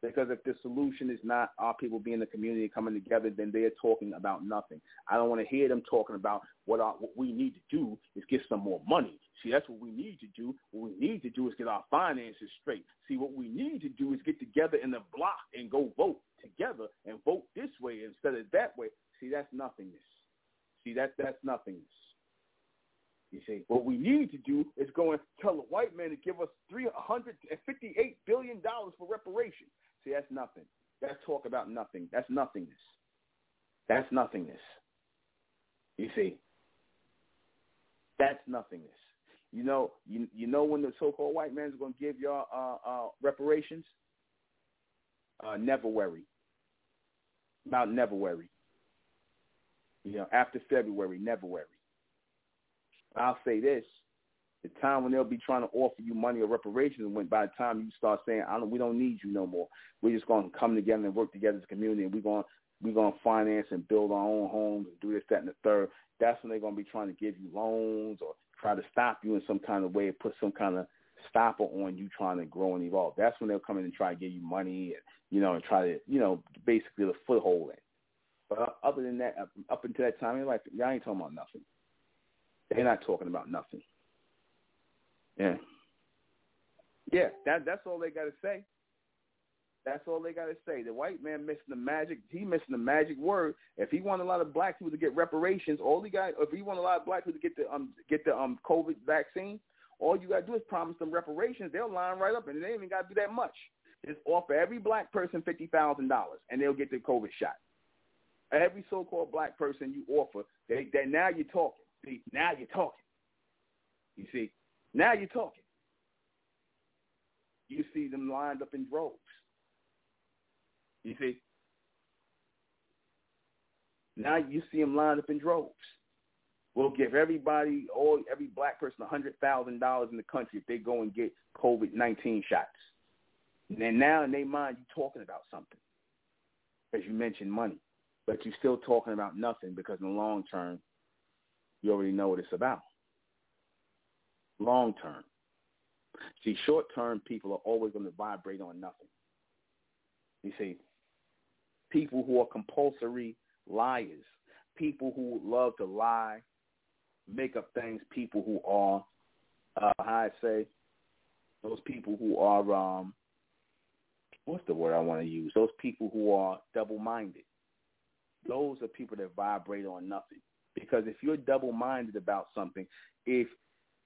Because if the solution is not our people being the community coming together, then they're talking about nothing. I don't want to hear them talking about what our, what we need to do is get some more money. See, that's what we need to do. What we need to do is get our finances straight. See, what we need to do is get together in the block and go vote together and vote this way instead of that way. See, that's nothingness. See, that's that's nothingness. You see, what we need to do is go and tell the white man to give us three hundred and fifty-eight billion dollars for reparations. See, that's nothing. That's talk about nothing. That's nothingness. That's nothingness. You see, that's nothingness. You know, you you know when the so-called white man is going to give y'all uh, uh, reparations. Uh, never worry. About never worry. You know, after February, never worry. I'll say this: the time when they'll be trying to offer you money or reparations when by the time you start saying, I don't, we don't need you no more. We're just to come together and work together as a community, and we're gonna we're to finance and build our own homes and do this, that, and the third. That's when they're to be trying to give you loans or try to stop you in some kind of way, put some kind of stopper on you trying to grow and evolve. That's when they'll come in and try to give you money and you know and try to you know basically the foothold in. But uh, other than that, up until that time, you're like, y'all ain't talking about nothing. They're not talking about nothing. Yeah. Yeah, that that's all they got to say. That's all they got to say. The white man missing the magic. He missing the magic word. If he want a lot of black people to get reparations, all he got. If he want a lot of black people to get the um get the um COVID vaccine, all you got to do is promise them reparations. They'll line right up, and they ain't even got to do that much. Just offer every black person fifty thousand dollars, and they'll get the COVID shot. Every so-called black person you offer, they, they now you're talking. See, now you're talking. You see, now you're talking. You see them lined up in droves. You see? Now you see them lined up in droves. We'll give everybody, all every black person, hundred thousand dollars in the country if they go and get COVID nineteen shots. And now in their mind, you're talking about something, as you mentioned money, but you're still talking about nothing because in the long term, you already know what it's about. Long term. See, short term people are always going to vibrate on nothing. You see, people who are compulsory liars, people who love to lie, make up things, people who are, uh, how I say, those people who are, um, what's the word I want to use? Those people who are double-minded. Those are people that vibrate on nothing. Because if you're double-minded about something, if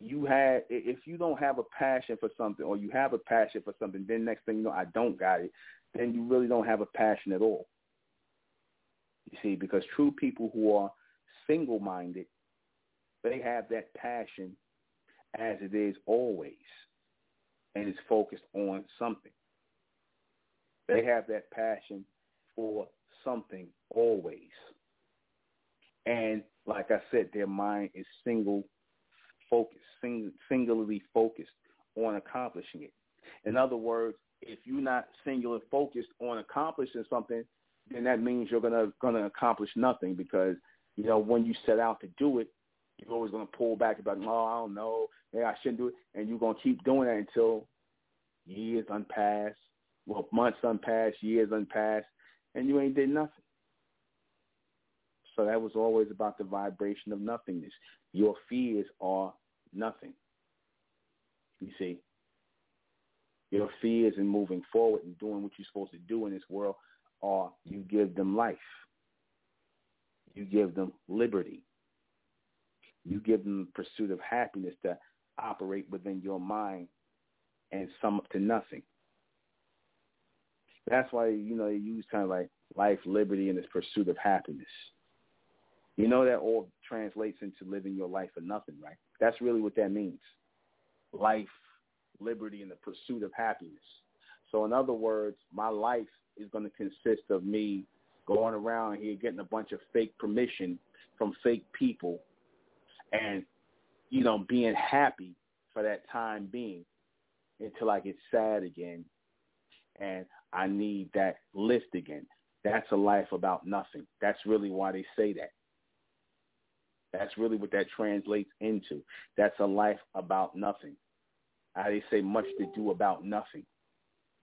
you had if you don't have a passion for something or you have a passion for something, then next thing you know, I don't got it, then you really don't have a passion at all. You see, because true people who are single minded, they have that passion as it is always and is focused on something. They have that passion for something always. And like I said, their mind is single focused, sing, singularly focused on accomplishing it. In other words, if you're not singular focused on accomplishing something, then that means you're gonna gonna accomplish nothing because you know when you set out to do it, you're always gonna pull back about oh I don't know, yeah I shouldn't do it, and you're gonna keep doing that until years unpass, well months unpass, years unpass, and you ain't did nothing. So that was always about the vibration of nothingness. Your fears are nothing. You see, your fears in moving forward and doing what you're supposed to do in this world are you give them life. You give them liberty. You give them the pursuit of happiness to operate within your mind and sum up to nothing. That's why, you know, they use kind of like life, liberty, and this pursuit of happiness. You know that all translates into living your life for nothing, right? That's really what that means. Life, liberty, and the pursuit of happiness. So in other words, my life is going to consist of me going around here getting a bunch of fake permission from fake people and, you know, being happy for that time being until I get sad again and I need that lift again. That's a life about nothing. That's really why they say that. That's really what that translates into. That's a life about nothing. How they say much to do about nothing.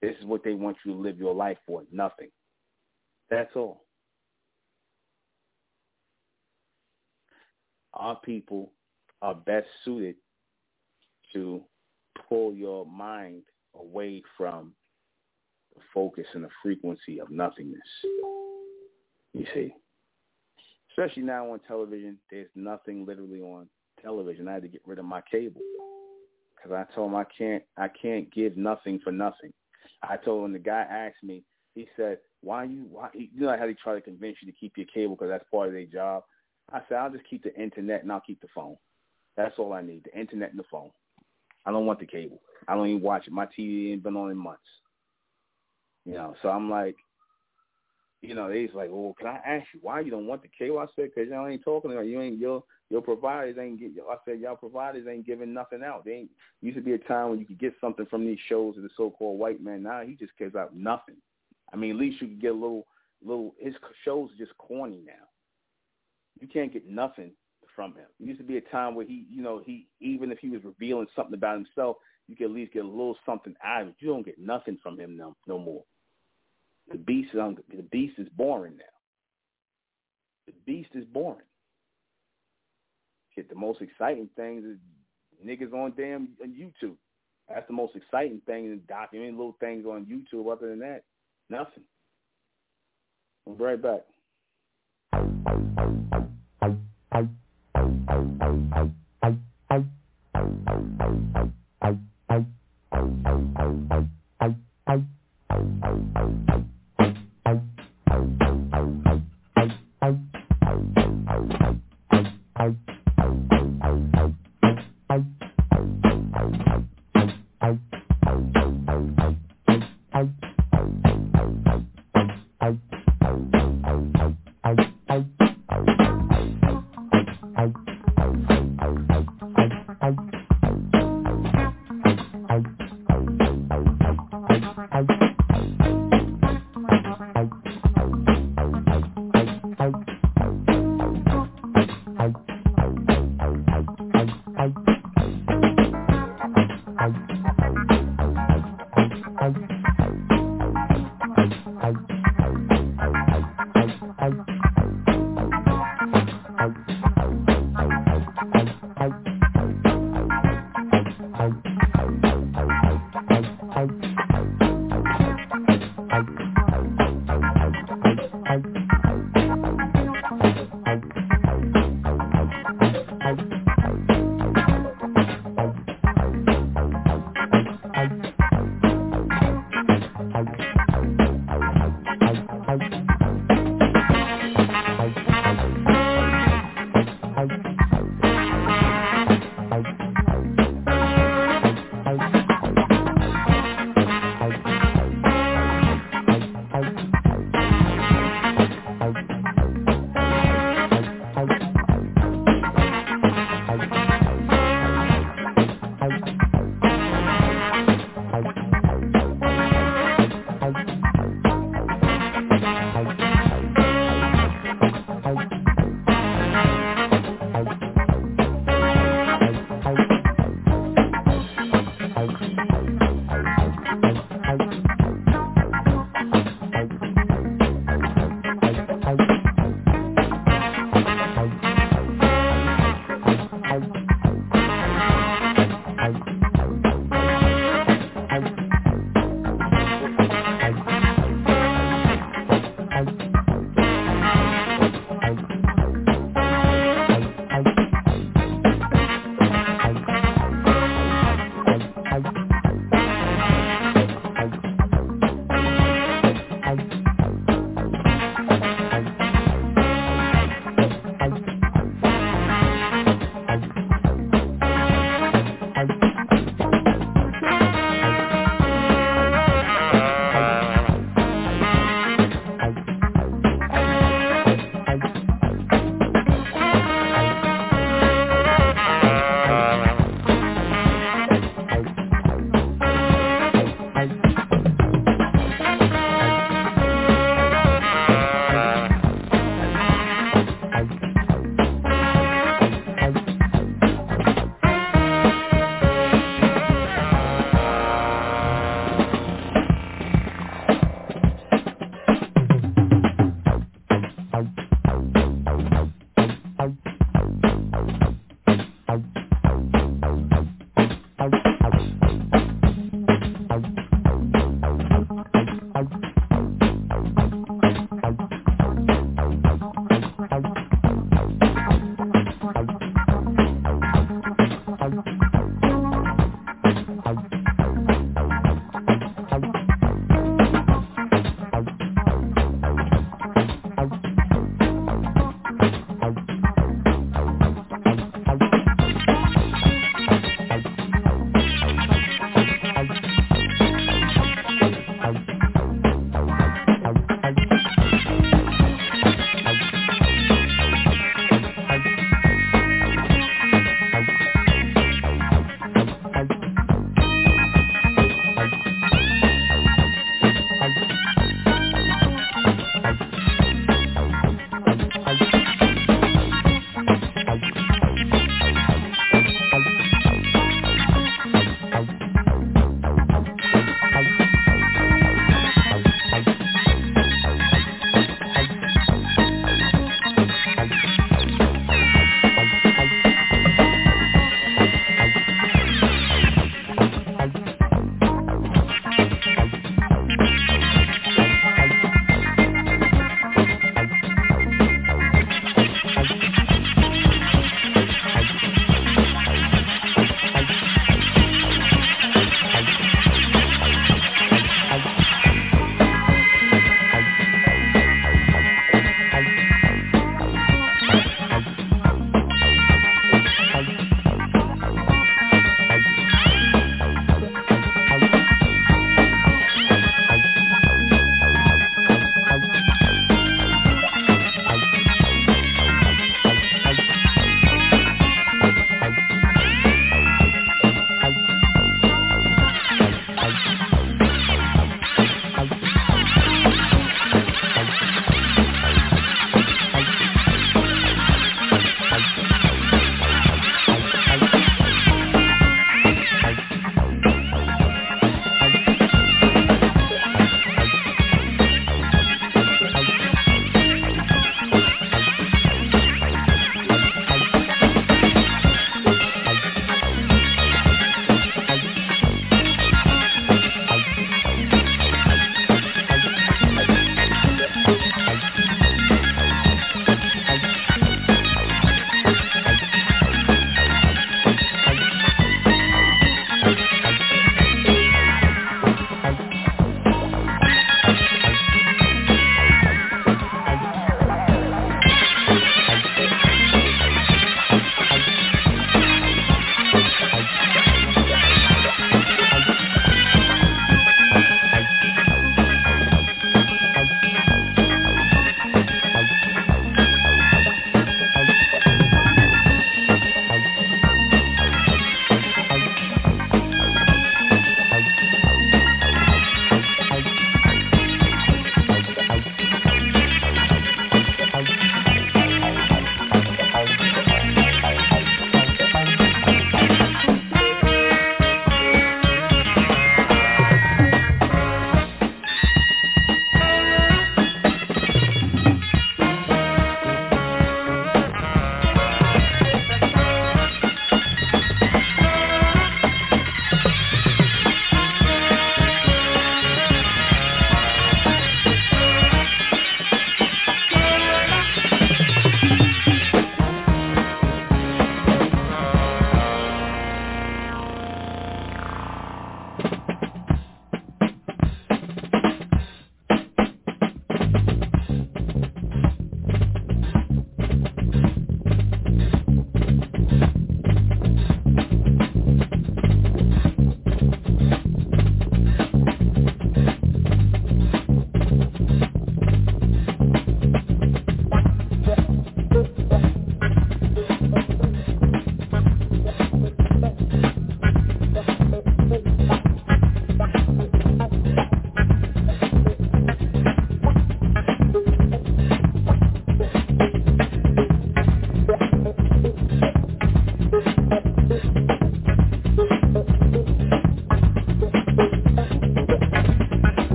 This is what they want you to live your life for, nothing. That's all. Our people are best suited to pull your mind away from the focus and the frequency of nothingness. You see? Especially now on television, there's nothing literally on television. I had to get rid of my cable because I told him I can't I can't give nothing for nothing. I told him the guy asked me, he said, "Why you? Why you know how they try to convince you to keep your cable because that's part of their job?" I said, "I'll just keep the internet and I'll keep the phone. That's all I need: the internet and the phone. I don't want the cable. I don't even watch it. My TV ain't been on in months. You know, so I'm like, you know, they's like, "Well, can I ask you why you don't want the cable?" I said, "Cause y'all ain't talking about you ain't your your providers ain't get. I said y'all providers ain't giving nothing out. They ain't used to be a time when you could get something from these shows of the so-called white man. Now he just gives out nothing. I mean, at least you could get a little little. His shows are just corny now. You can't get nothing from him. It used to be a time where he, you know, he even if he was revealing something about himself, you could at least get a little something out of it. You don't get nothing from him no no more. The beast is on, the beast is boring now. The beast is boring. shit, the most exciting things is niggas on damn on YouTube. That's the most exciting thing in documenting little things on YouTube. Other than that, nothing. We'll be right back.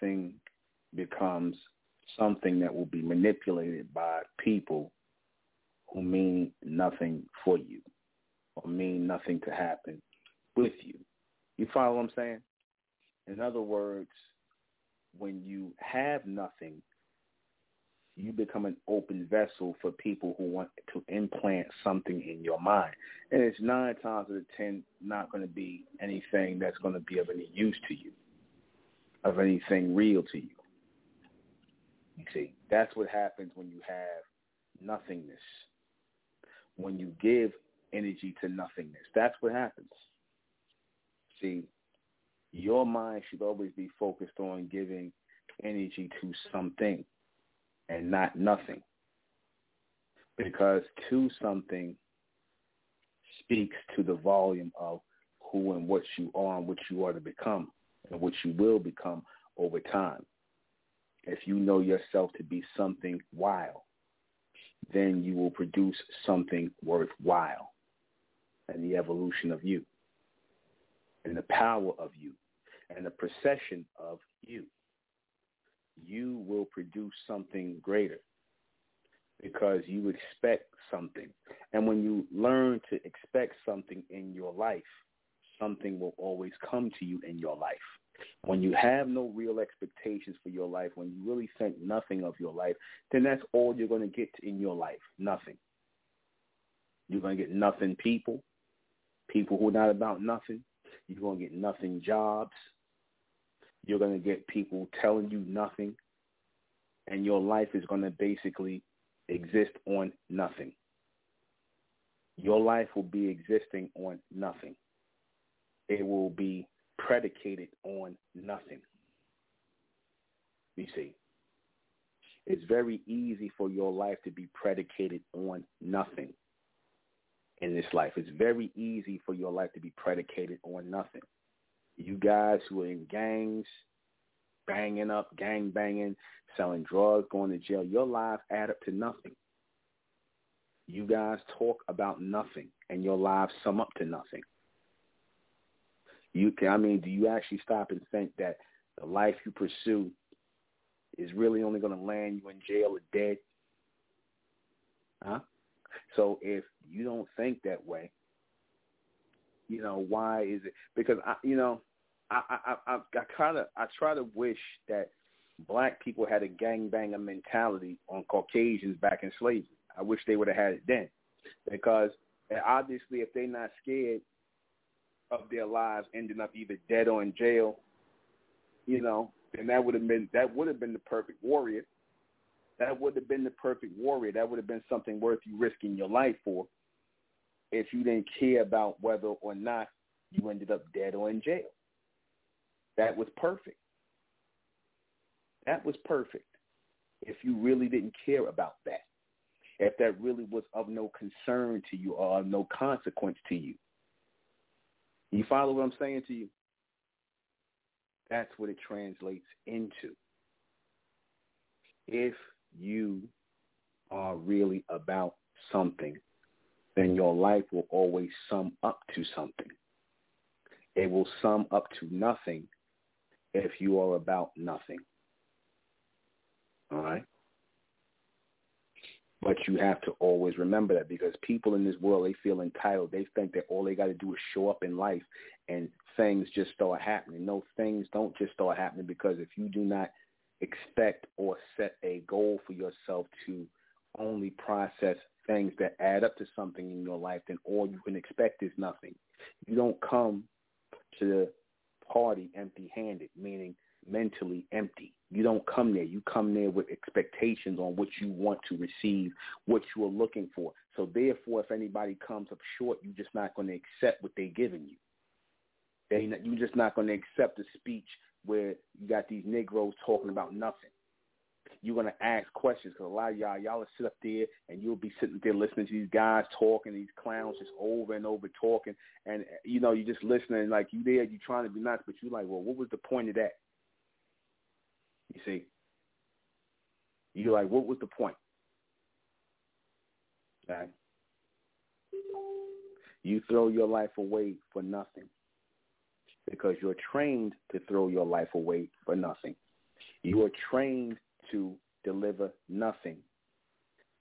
Nothing becomes something that will be manipulated by people who mean nothing for you or mean nothing to happen with you. You follow what I'm saying? In other words, when you have nothing, you become an open vessel for people who want to implant something in your mind. And it's nine times out of ten not going to be anything that's going to be of any use to you, of anything real to you. You see, that's what happens when you have nothingness. When you give energy to nothingness, that's what happens. See, your mind should always be focused on giving energy to something and not nothing. Because to something speaks to the volume of who and what you are and what you are to become and what you will become over time. If you know yourself to be something wild, then you will produce something worthwhile and the evolution of you and the power of you and the procession of you you will produce something greater because you expect something. And when you learn to expect something in your life, something will always come to you in your life. When you have no real expectations for your life, when you really think nothing of your life, then that's all you're going to get in your life. Nothing. You're going to get nothing people, people who are not about nothing. You're going to get nothing jobs, you're going to get people telling you nothing, and your life is going to basically exist on nothing. Your life will be existing on nothing. It will be predicated on nothing. You see, it's very easy for your life to be predicated on nothing in this life. It's very easy for your life to be predicated on nothing you guys who are in gangs, banging up, gang banging, selling drugs, going to jail, your lives add up to nothing. You guys talk about nothing, and your lives sum up to nothing. You can, I mean, do you actually stop and think that the life you pursue is really only going to land you in jail or dead? Huh? So if you don't think that way, you know, why is it? Because I, you know, I I I, I kind of I try to wish that black people had a gangbanger mentality on Caucasians back in slavery. I wish they would have had it then, because obviously if they're not scared of their lives ending up either dead or in jail, you know, then that would have been that would have been the perfect warrior. That would have been the perfect warrior. That would have been something worth you risking your life for. If you didn't care about whether or not you ended up dead or in jail. That was perfect. That was perfect. If you really didn't care about that, if that really was of no concern to you or of no consequence to you. You follow what I'm saying to you? That's what it translates into. If you are really about something, then your life will always sum up to something. It will sum up to nothing if you are about nothing. All right? But you have to always remember that because people in this world, they feel entitled. They think that all they got to do is show up in life and things just start happening. No, things don't just start happening because if you do not expect or set a goal for yourself to only process things that add up to something in your life, then all you can expect is nothing. You don't come to the party empty-handed, meaning mentally empty. You don't come there. You come there with expectations on what you want to receive, what you are looking for. So therefore, if anybody comes up short, you're just not going to accept what they're giving you. They, you're just not going to accept a speech where you got these Negroes talking about nothing you're gonna ask questions because a lot of y'all y'all will sit up there and you'll be sitting there listening to these guys talking, these clowns just over and over talking, and you know you're just listening like you there, you're trying to be nice, but you're like, well, what was the point of that? You see, you're like, what was the point? Okay. You throw your life away for nothing because you're trained to throw your life away for nothing. You are trained to deliver nothing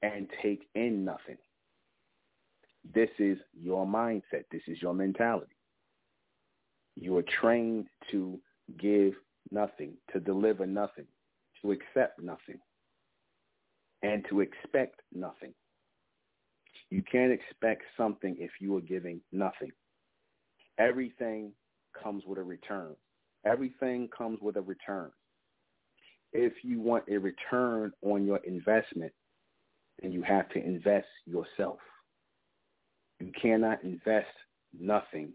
and take in nothing. This is your mindset. This is your mentality. You are trained to give nothing, to deliver nothing, to accept nothing, and to expect nothing. You can't expect something if you are giving nothing. Everything comes with a return. Everything comes with a return. If you want a return on your investment, then you have to invest yourself. You cannot invest nothing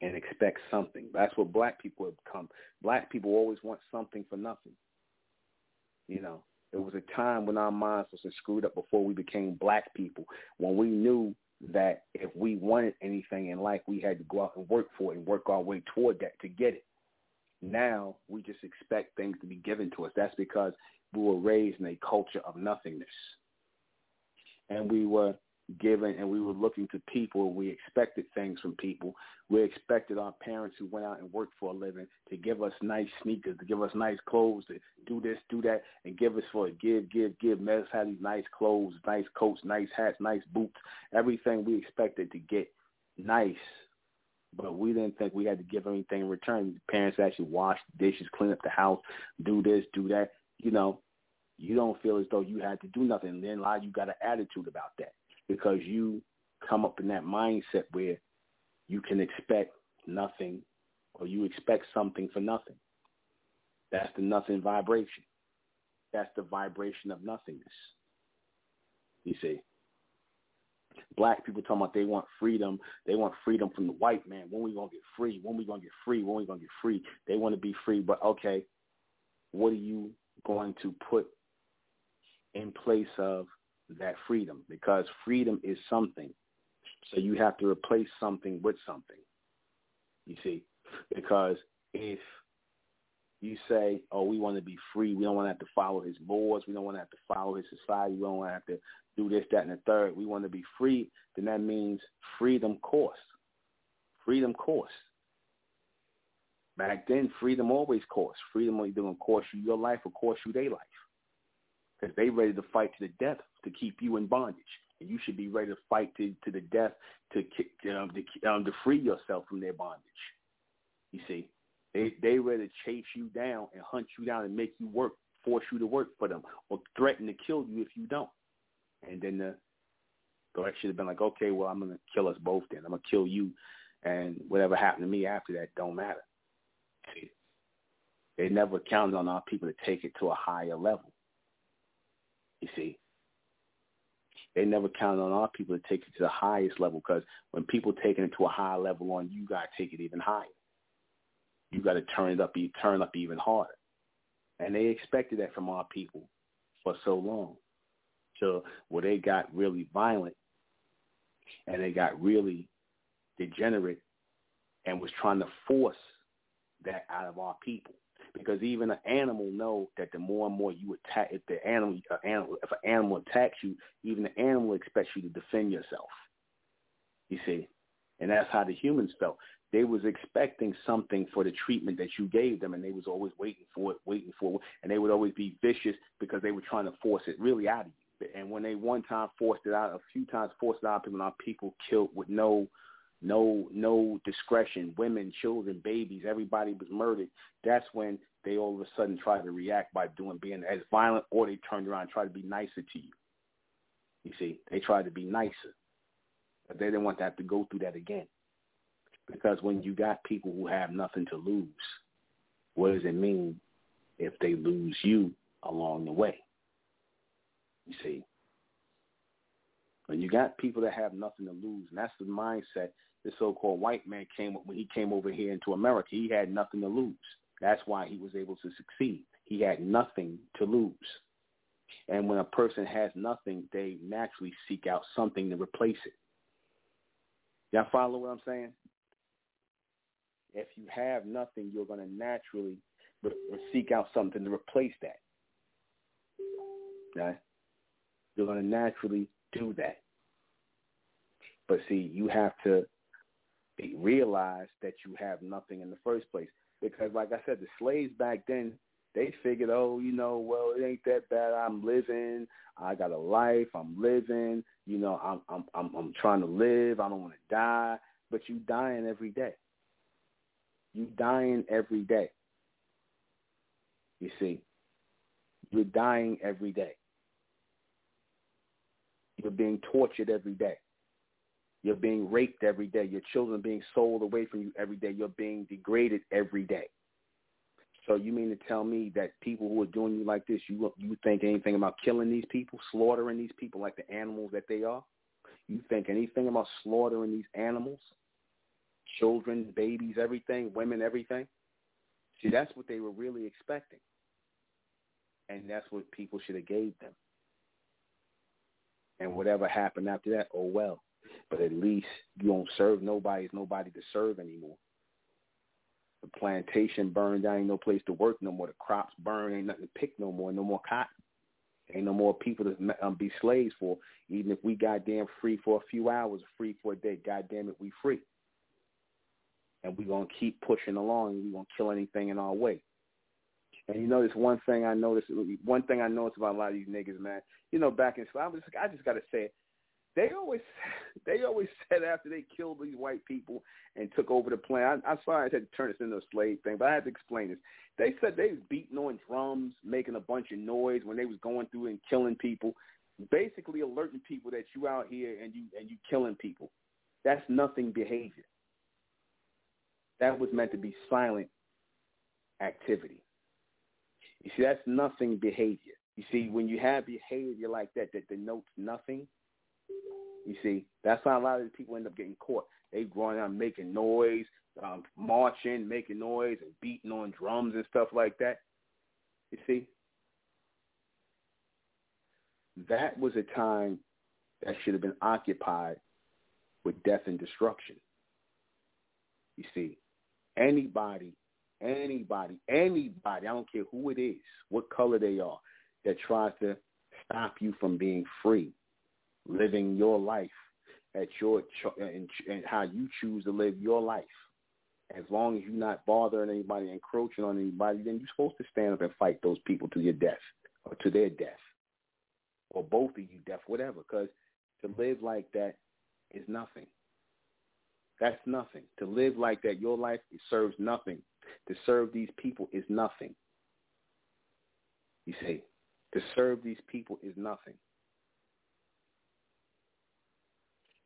and expect something. That's what black people have become. Black people always want something for nothing. You know, there was a time when our minds was screwed up before we became black people, when we knew that if we wanted anything in life, we had to go out and work for it and work our way toward that to get it. Now we just expect things to be given to us. That's because we were raised in a culture of nothingness. And we were given and we were looking to people. We expected things from people. We expected our parents who went out and worked for a living to give us nice sneakers, to give us nice clothes, to do this, do that, and give us for a give, give, give. Us have these nice clothes, nice coats, nice hats, nice boots, everything we expected to get nice. But we didn't think we had to give anything in return. Parents actually wash dishes, clean up the house, do this, do that. You know, you don't feel as though you had to do nothing. And then a lot of you got an attitude about that because you come up in that mindset where you can expect nothing or you expect something for nothing. That's the nothing vibration. That's the vibration of nothingness. You see. Black people talking about they want freedom. They want freedom from the white man. When we gonna get free? When we gonna get free? When we gonna get free? They want to be free, but okay, what are you going to put in place of that freedom because freedom is something. So you have to replace something with something. You see, because if you say, oh, we want to be free, we don't want to have to follow his laws, we don't want to have to follow his society, we don't want to have to do this, that, and the third, we want to be free, then that means freedom costs. Freedom costs. Back then, freedom always costs. Freedom going to cost you your life or cost you their life because they ready to fight to the death to keep you in bondage, and you should be ready to fight to, to the death to um, to, um, to free yourself from their bondage. You see, they they ready to chase you down and hunt you down and make you work, force you to work for them, or threaten to kill you if you don't. And then the threat should have been like, okay, well, I'm gonna kill us both. Then I'm gonna kill you, and whatever happened to me after that don't matter. See, they never counted on our people to take it to a higher level. You see, they never counted on our people to take it to the highest level because when people taking it to a higher level on you, got to take it even higher. You got to turn it up, turn up even harder. And they expected that from our people for so long, till where they got really violent and they got really degenerate and was trying to force that out of our people because even an animal know that the more and more you attack, if the animal, uh, animal, if an animal attacks you, even the animal expects you to defend yourself. You see, and that's how the humans felt. They was expecting something for the treatment that you gave them, and they was always waiting for it, waiting for it, and they would always be vicious because they were trying to force it really out of you. And when they one time forced it out, a few times forced it out, people, our people killed with no no no discretion, women, children, babies, everybody was murdered. That's when they all of a sudden try to react by doing being as violent, or they turned around and try to be nicer to you. You see, they tried to be nicer, but they didn't want to have to go through that again. Because when you got people who have nothing to lose, what does it mean if they lose you along the way? You see, when you got people that have nothing to lose, and that's the mindset the so-called white man came when he came over here into America. He had nothing to lose. That's why he was able to succeed. He had nothing to lose. And when a person has nothing, they naturally seek out something to replace it. Y'all follow what I'm saying? If you have nothing, you're going to naturally re- seek out something to replace that. Okay? You're going to naturally do that. But see, you have to realize that you have nothing in the first place. Because, like I said, the slaves back then, they figured, oh, you know, well, it ain't that bad. I'm living. I got a life. I'm living. You know, I'm I'm I'm, I'm trying to live. I don't want to die. But you dying every day. You dying every day. You see, you're dying every day. You're being tortured every day. You're being raped every day. Your children being sold away from you every day. You're being degraded every day. So you mean to tell me that people who are doing you like this, you you think anything about killing these people, slaughtering these people like the animals that they are? You think anything about slaughtering these animals? Children, babies, everything, women, everything? See, that's what they were really expecting. And that's what people should have gave them. And whatever happened after that, oh well. But at least you don't serve nobody. It's nobody to serve anymore. The plantation burned down. Ain't no place to work no more. The crops burned. Ain't nothing to pick no more. No more cotton. Ain't no more people to um, be slaves for. Even if we goddamn free for a few hours, free for a day, goddamn it, we free. And we gonna keep pushing along. We gonna kill anything in our way. And you know, one thing I noticed. One thing I noticed about a lot of these niggas, man. You know, back in I, was, I just gotta say it they always [laughs] they always said after they killed these white people and took over the plan. I, I'm sorry I had to turn this into a slave thing, but I had to explain this. They said they was beating on drums, making a bunch of noise when they was going through and killing people, basically alerting people that you out here and you and you killing people. That's nothing behavior. That was meant to be silent activity. You see, that's nothing behavior. You see, when you have behavior like that that denotes nothing, you see, that's why a lot of people end up getting caught. They going out making noise, um, marching, making noise, and beating on drums and stuff like that. You see, that was a time that should have been occupied with death and destruction. You see, anybody, anybody, anybody, I don't care who it is, what color they are, that tries to stop you from being free living your life at your cho- and, and how you choose to live your life. As long as you're not bothering anybody, encroaching on anybody, then you're supposed to stand up and fight those people to your death or to their death or both of you death, whatever. Because to live like that is nothing. That's nothing. To live like that, your life it serves nothing. To serve these people is nothing. You see, to serve these people is nothing.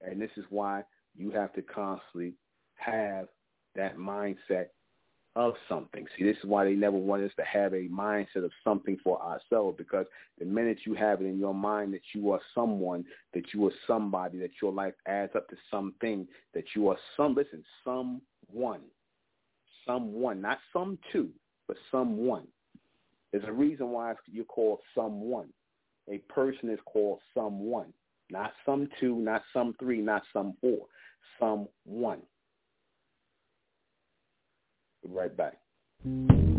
And this is why you have to constantly have that mindset of something. See, this is why they never want us to have a mindset of something for ourselves because the minute you have it in your mind that you are someone, that you are somebody, that your life adds up to something, that you are some, listen, someone, someone, not some two, but someone. There's a reason why you're called someone. A person is called someone. Not some two, not some three, not some four. Some one. Right back. Six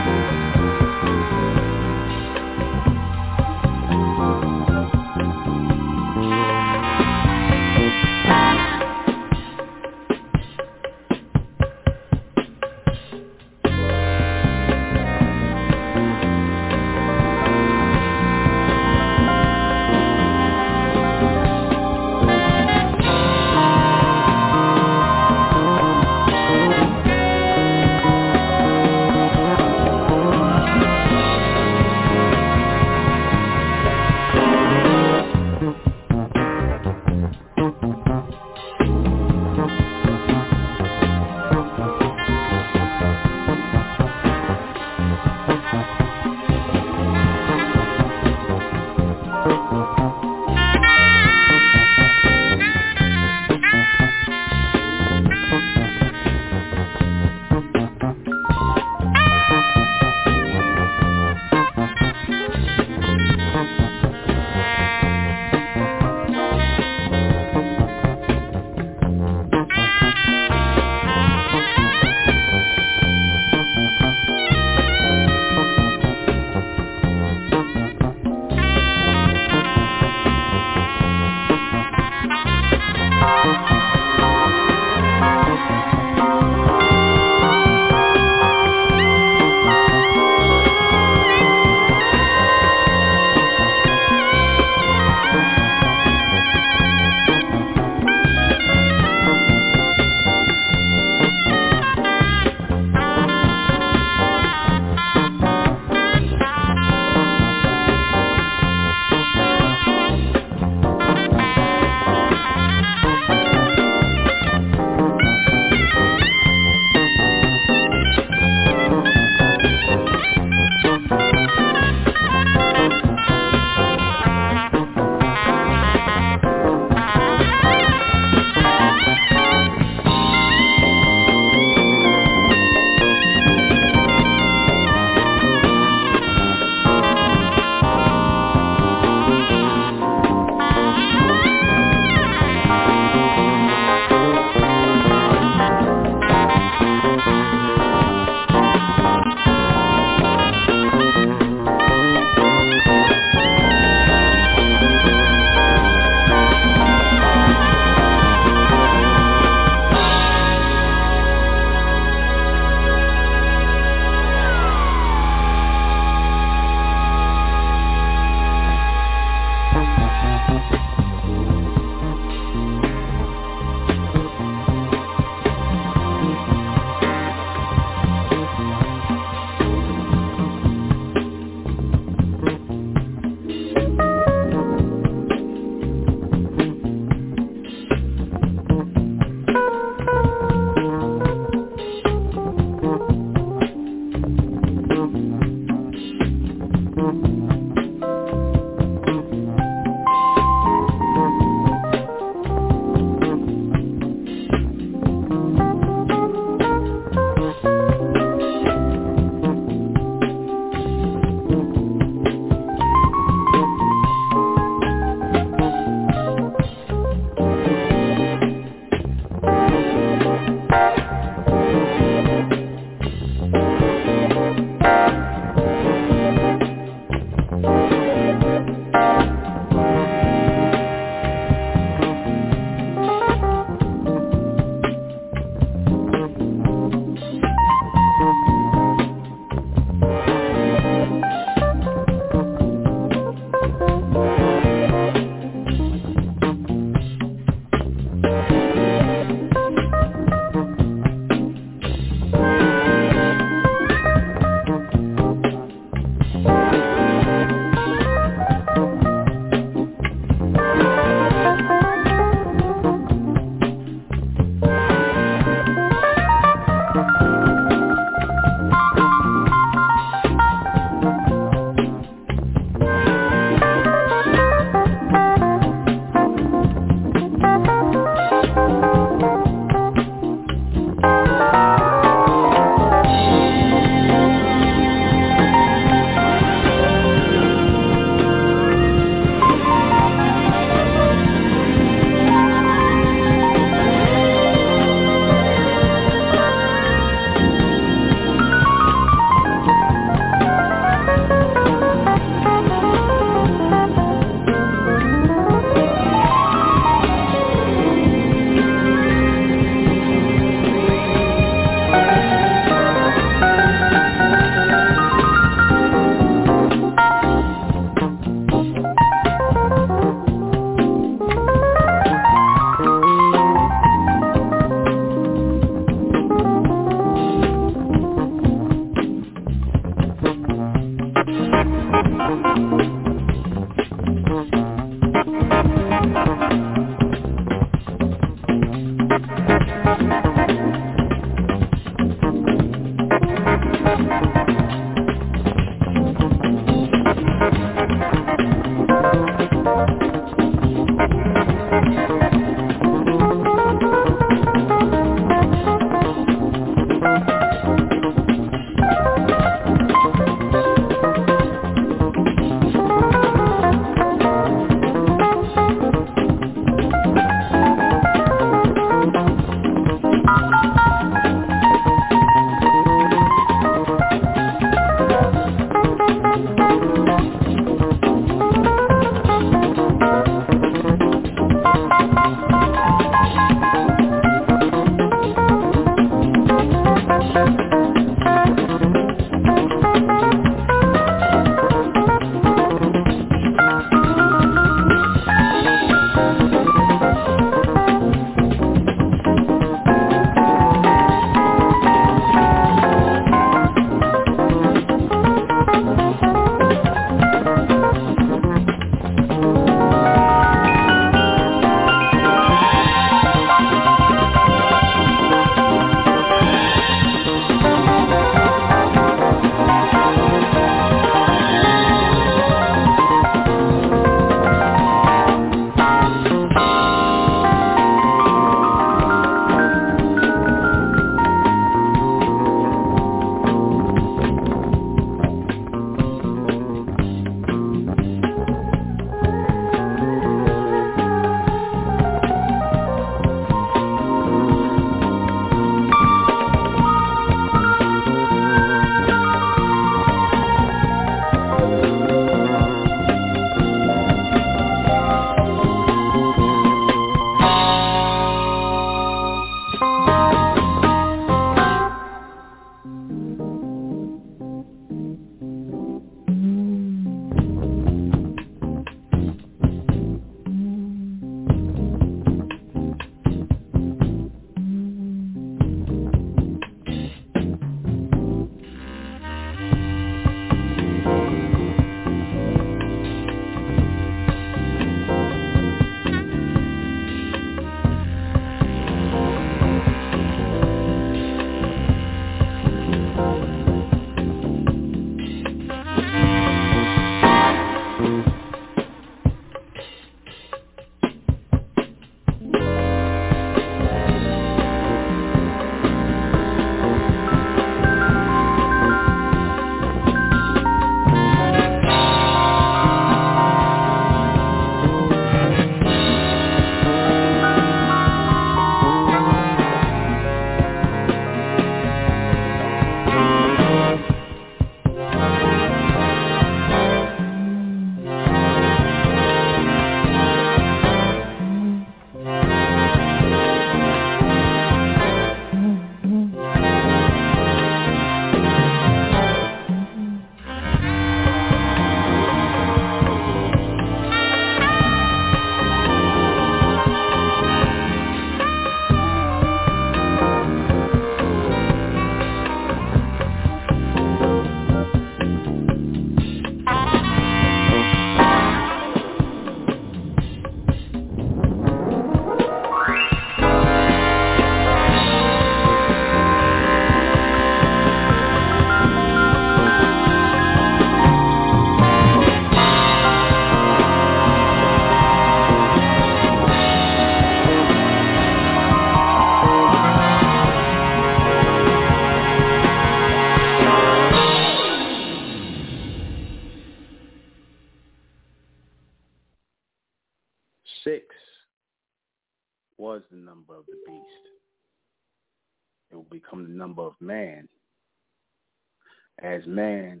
as man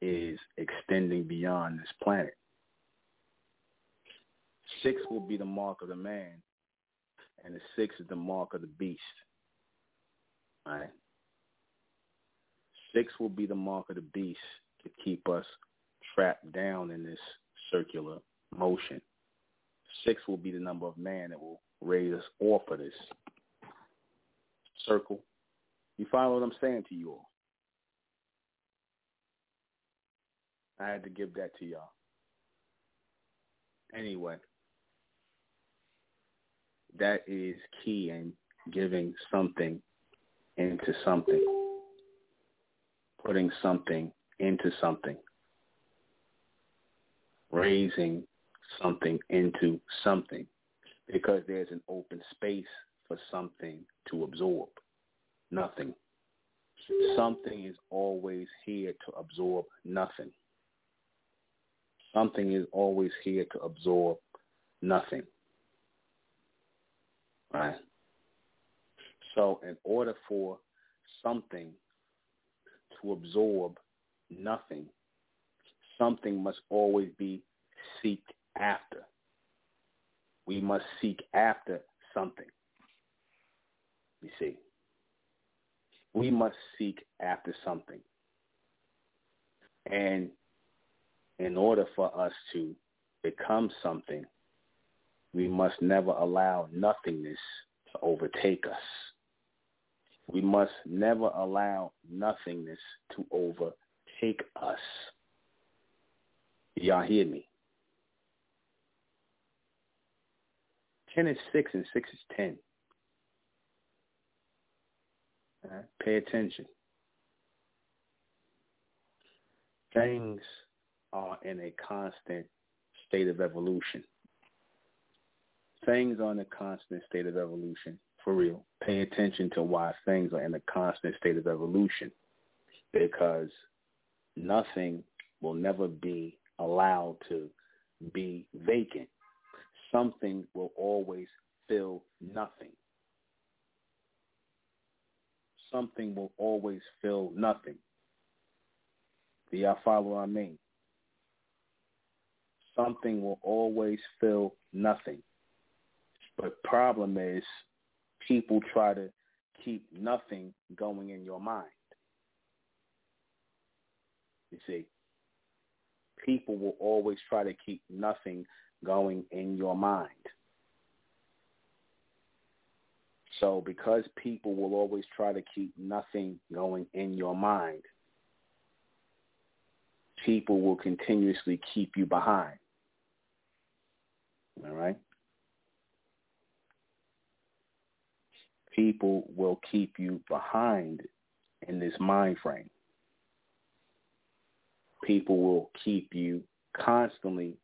is extending beyond this planet. Six will be the mark of the man, and the six is the mark of the beast. All right? Six will be the mark of the beast to keep us trapped down in this circular motion. Six will be the number of man that will raise us off of this circle. You follow what I'm saying to you all? I had to give that to y'all. Anyway, that is key in giving something into something, putting something into something, raising something into something, because there's an open space for something to absorb. Nothing. Something is always here to absorb nothing. Something is always here to absorb nothing. Right? So in order for something to absorb nothing, something must always be seeked after. We must seek after something. You see, we must seek after something. And in order for us to become something, we must never allow nothingness to overtake us. We must never allow nothingness to overtake us. Y'all hear me? 10 is 6 and 6 is 10. Right? Pay attention. Things are in a constant state of evolution. Things are in a constant state of evolution, for real. Pay attention to why things are in a constant state of evolution, because nothing will never be allowed to be vacant. Something will always fill nothing. Something will always fill nothing. Do y'all follow what I mean? Something will always fill nothing. But problem is people try to keep nothing going in your mind. You see, people will always try to keep nothing going in your mind. So because people will always try to keep nothing going in your mind, people will continuously keep you behind. All right? People will keep you behind in this mind frame. People will keep you constantly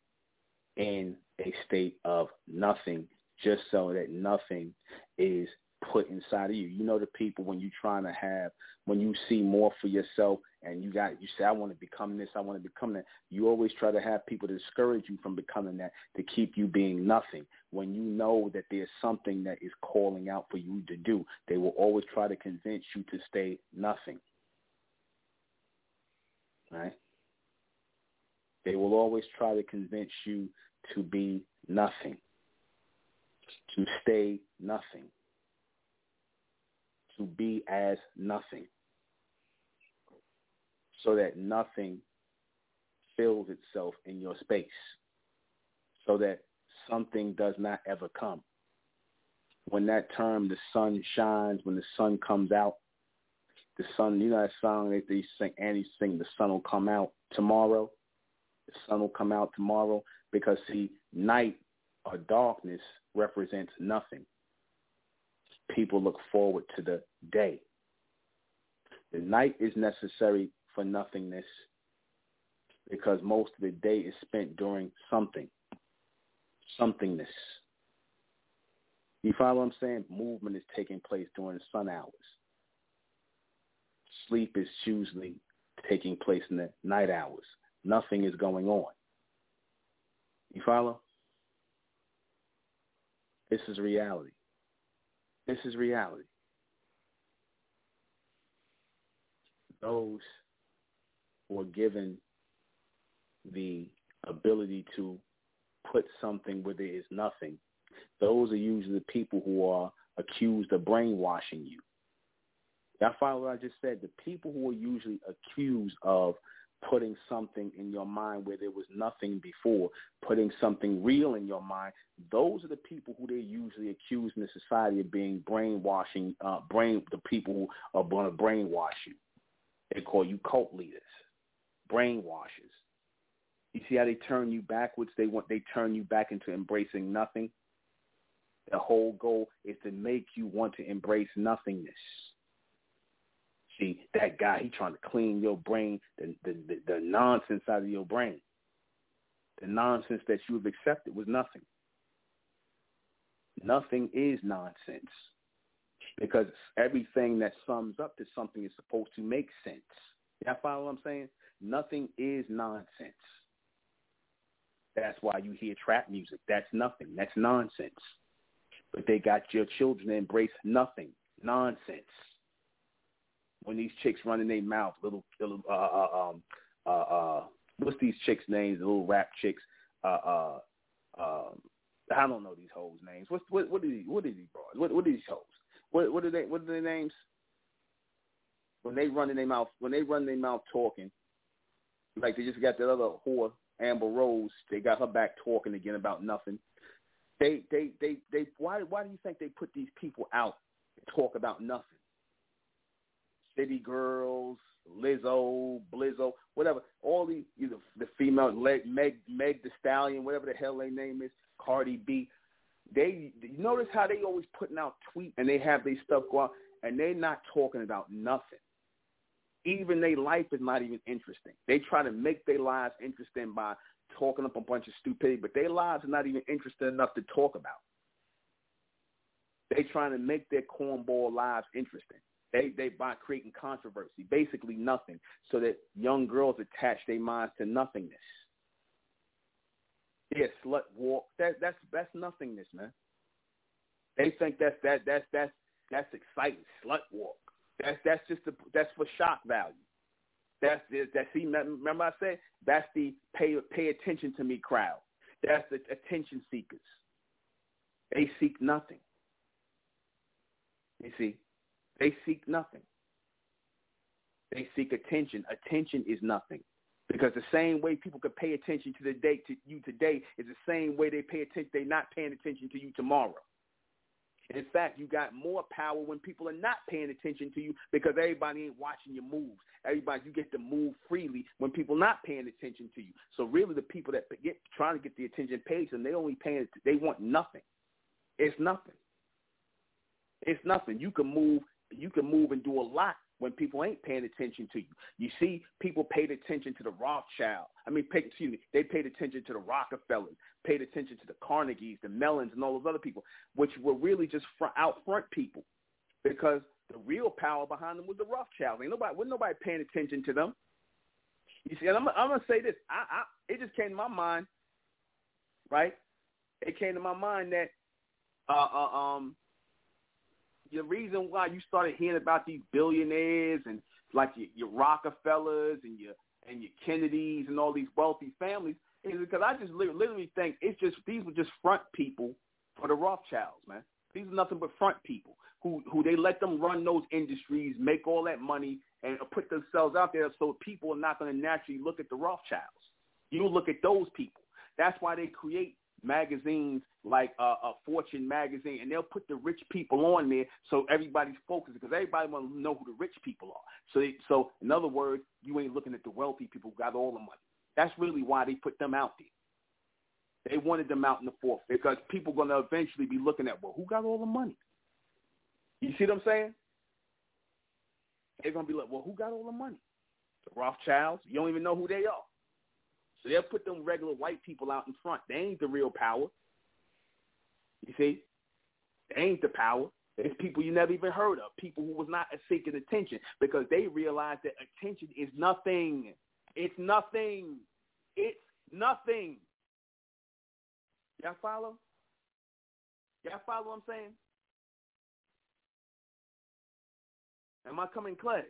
in a state of nothing just so that nothing is put inside of you. You know the people when you're trying to have when you see more for yourself and you got you say I want to become this, I want to become that. You always try to have people to discourage you from becoming that to keep you being nothing. When you know that there's something that is calling out for you to do, they will always try to convince you to stay nothing. Right? They will always try to convince you to be nothing, to stay nothing to be as nothing so that nothing fills itself in your space so that something does not ever come. When that term, the sun shines, when the sun comes out, the sun, you know that song that they sing, Annie sing, the sun will come out tomorrow. The sun will come out tomorrow because see, night or darkness represents nothing people look forward to the day. The night is necessary for nothingness because most of the day is spent doing something, somethingness. You follow what I'm saying? Movement is taking place during the sun hours. Sleep is usually taking place in the night hours. Nothing is going on. You follow? This is reality. This is reality. Those are given the ability to put something where there is nothing, those are usually the people who are accused of brainwashing you. Y'all follow what I just said? The people who are usually accused of putting something in your mind where there was nothing before, putting something real in your mind, those are the people who they usually accuse in the society of being brainwashing, uh, brain the people who are going to brainwash you. They call you cult leaders, brainwashers. You see how they turn you backwards? They want they turn you back into embracing nothing. The whole goal is to make you want to embrace nothingness. See, that guy, he trying to clean your brain, the, the, the, the nonsense out of your brain. The nonsense that you have accepted was nothing. Nothing is nonsense because everything that sums up to something is supposed to make sense. Y'all follow what I'm saying? Nothing is nonsense. That's why you hear trap music. That's nothing. That's nonsense. But they got your children to embrace nothing. Nonsense when these chicks run in their mouth, little, little uh, uh, um, uh, uh, what's these chicks' names? The little rap chicks. Uh, uh, uh, I don't know these hoes' names. What's what? What are these? What are these bros? What? What are these hoes? What? What are they? What are their names? When they run in their mouth, when they run their mouth talking, like they just got that other whore, Amber Rose. They got her back talking again about nothing. They, they, they, they. Why? Why do you think they put these people out to talk about nothing? City Girls, Lizzo, Blizzo, whatever. All the you know, the female Meg, Meg the Stallion, whatever the hell their name is, Cardi B. They you notice how they always putting out tweets and they have their stuff go out and they're not talking about nothing. Even their life is not even interesting. They try to make their lives interesting by talking up a bunch of stupidity, but their lives are not even interesting enough to talk about. They trying to make their cornball lives interesting. They they by creating controversy, basically nothing, so that young girls attach their minds to nothingness. Yeah, slut walk. That that's that's nothingness, man. They think that's that that's that's that's exciting. Slut walk. That's that's just the that's for shock value. That's that. See, remember I said that's the pay pay attention to me crowd. That's the attention seekers. They seek nothing. You see, they seek nothing. They seek attention. Attention is nothing. Because the same way people could pay attention to the day to you today is the same way they pay attention. They're not paying attention to you tomorrow. In fact, you got more power when people are not paying attention to you because everybody ain't watching your moves. Everybody, you get to move freely when people not paying attention to you. So really, the people that get trying to get the attention paid, and they only paying, they want nothing. It's nothing. It's nothing. You can move you can move and do a lot when people ain't paying attention to you. You see, people paid attention to the Rothschild. I mean, pay, excuse me, they paid attention to the Rockefellers, paid attention to the Carnegies, the Mellons, and all those other people, which were really just front, out front people, because the real power behind them was the Rothschilds. Ain't nobody, wasn't nobody paying attention to them. You see, and I'm, I'm gonna say this. I, I, it just came to my mind, right? It came to my mind that, uh, uh um, the reason why you started hearing about these billionaires and like your, your Rockefellers and your and your Kennedys and all these wealthy families is because I just literally think it's just these were just front people for the Rothschilds, man. These are nothing but front people who who they let them run those industries, make all that money, and put themselves out there so people are not going to naturally look at the Rothschilds. You look at those people. That's why they create magazines like uh, a Fortune magazine, and they'll put the rich people on there so everybody's focused because everybody want to know who the rich people are. So, they, so in other words, you ain't looking at the wealthy people who got all the money. That's really why they put them out there. They wanted them out in the fourth because people going to eventually be looking at, well, who got all the money? You see what I'm saying? They're going to be like, well, who got all the money? The Rothschilds. You don't even know who they are. So they'll put them regular white people out in front. They ain't the real power. You see? They ain't the power. It's people you never even heard of, people who was not seeking attention because they realized that attention is nothing. It's nothing. It's nothing. Y'all follow? Y'all follow what I'm saying? Am I coming clear?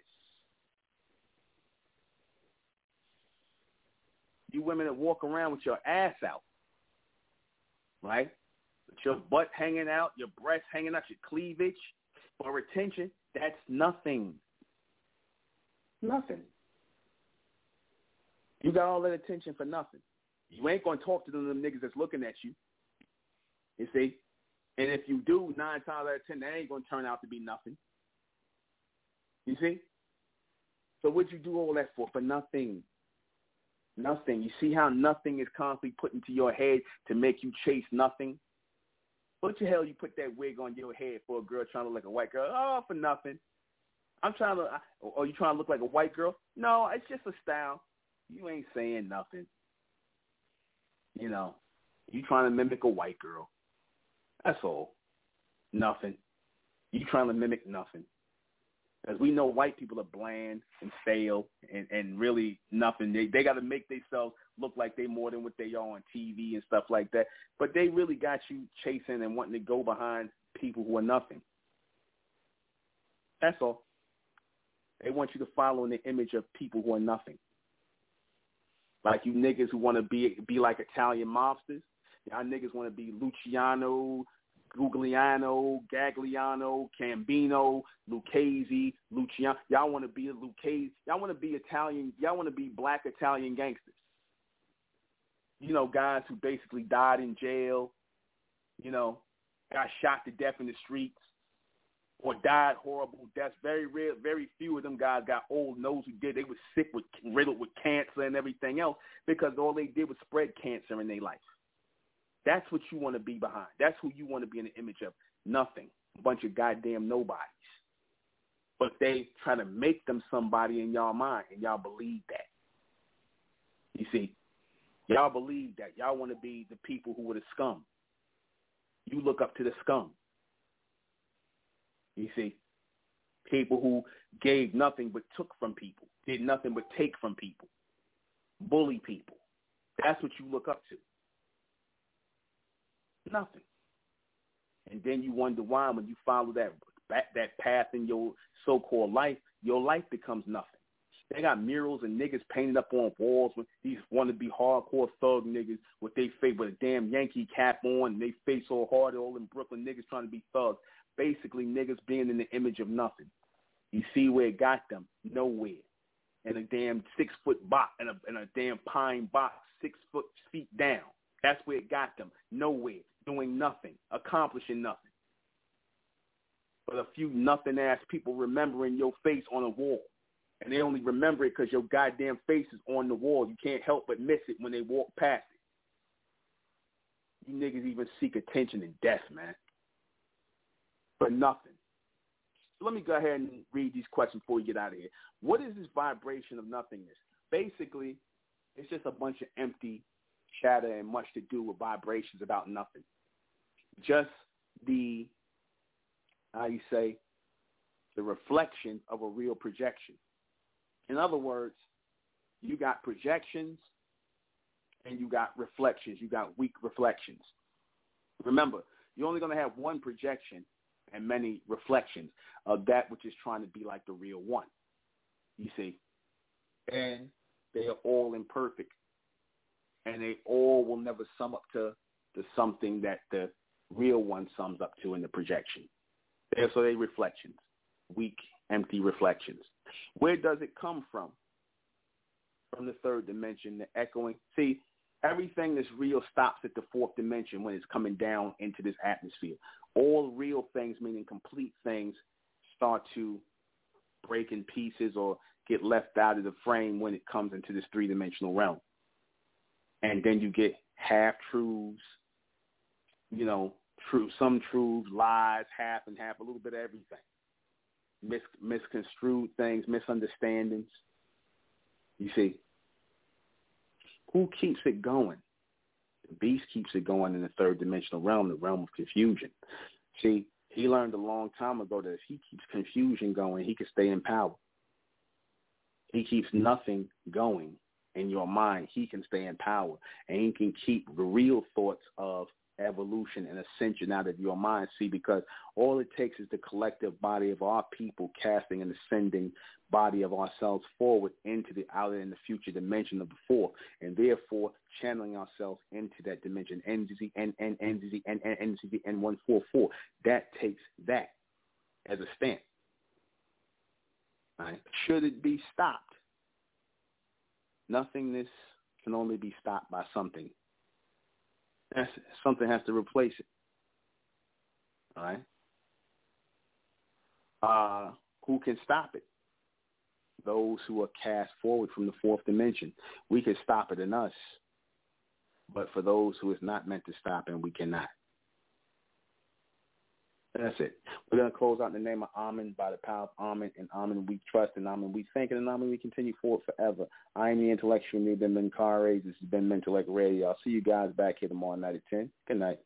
You women that walk around with your ass out, right? With your butt hanging out, your breasts hanging out, your cleavage for attention, that's nothing. Nothing. You got all that attention for nothing. You ain't gonna talk to them, them niggas that's looking at you. You see? And if you do, nine times out of ten, that ain't gonna turn out to be nothing. You see? So what'd you do all that for? For nothing. Nothing. You see how nothing is constantly put into your head to make you chase nothing? What the hell you put that wig on your head for a girl trying to look like a white girl? Oh, for nothing. I'm trying to. Are oh, you trying to look like a white girl? No, it's just a style. You ain't saying nothing. You know, you trying to mimic a white girl. That's all. Nothing. You trying to mimic nothing. As we know white people are bland and stale and, and really nothing. They they got to make themselves look like they more than what they are on TV and stuff like that. But they really got you chasing and wanting to go behind people who are nothing. That's all. They want you to follow in the image of people who are nothing. Like you niggas who want to be be like Italian mobsters. Y'all niggas want to be Luciano, Gugliano, Gagliano, Gambino, Lucchese, Luciano. Y'all want to be a Lucchese. Y'all want to be Italian. Y'all want to be black Italian gangsters. You know, guys who basically died in jail. You know, got shot to death in the streets or died horrible deaths. Very rare, very few of them guys got old nose who did. They were sick with riddled with cancer and everything else because all they did was spread cancer in their life. That's what you want to be behind. That's who you want to be in the image of. Nothing. A bunch of goddamn nobodies. But they try to make them somebody in y'all mind, and y'all believe that. You see, y'all believe that. Y'all want to be the people who were the scum. You look up to the scum. You see, people who gave nothing but took from people, did nothing but take from people, bully people. That's what you look up to. Nothing. And then you wonder why when you follow that that path in your so-called life, your life becomes nothing. They got murals and niggas painted up on walls with these want to be hardcore thug niggas with they face with a damn Yankee cap on and they face all hard all in Brooklyn niggas trying to be thugs. Basically niggas being in the image of nothing. You see where it got them? Nowhere. In a damn six foot box in a in a damn pine box, six foot feet down. That's where it got them. Nowhere doing nothing, accomplishing nothing. But a few nothing ass people remembering your face on a wall. And they only remember it because your goddamn face is on the wall. You can't help but miss it when they walk past it. You niggas even seek attention in death, man. But nothing. So let me go ahead and read these questions before we get out of here. What is this vibration of nothingness? Basically, it's just a bunch of empty chatter and much to do with vibrations about nothing just the, how you say, the reflection of a real projection. In other words, you got projections and you got reflections. You got weak reflections. Remember, you're only going to have one projection and many reflections of that which is trying to be like the real one. You see? And they are all imperfect. And they all will never sum up to, to something that the real one sums up to in the projection. So they reflections, weak, empty reflections. Where does it come from? From the third dimension, the echoing. See, everything that's real stops at the fourth dimension when it's coming down into this atmosphere. All real things, meaning complete things, start to break in pieces or get left out of the frame when it comes into this three-dimensional realm. And then you get half-truths, you know, true, some truths, lies, half and half, a little bit of everything. Mis- misconstrued things, misunderstandings. You see, who keeps it going? The beast keeps it going in the third dimensional realm, the realm of confusion. See, he learned a long time ago that if he keeps confusion going, he can stay in power. He keeps nothing going in your mind, he can stay in power. And he can keep the real thoughts of evolution and ascension out of your mind. See, because all it takes is the collective body of our people casting and ascending body of ourselves forward into the outer and the future dimension of the four, and therefore channeling ourselves into that dimension. NZZ, N, N, NZZ, N, N, NZZ, N144. That takes that as a stamp. Right? Should it be stopped? Nothingness can only be stopped by something. That's, something has to replace it. All right? Uh, who can stop it? Those who are cast forward from the fourth dimension. We can stop it in us. But for those who is not meant to stop and we cannot. That's it. We're going to close out in the name of Amen by the power of Amen and Amen we trust and Amen we thank and Amen we continue forward forever. I am the intellectual Ben Menkarayzz. This has been Mentellect Radio. I'll see you guys back here tomorrow night at 10. Good night.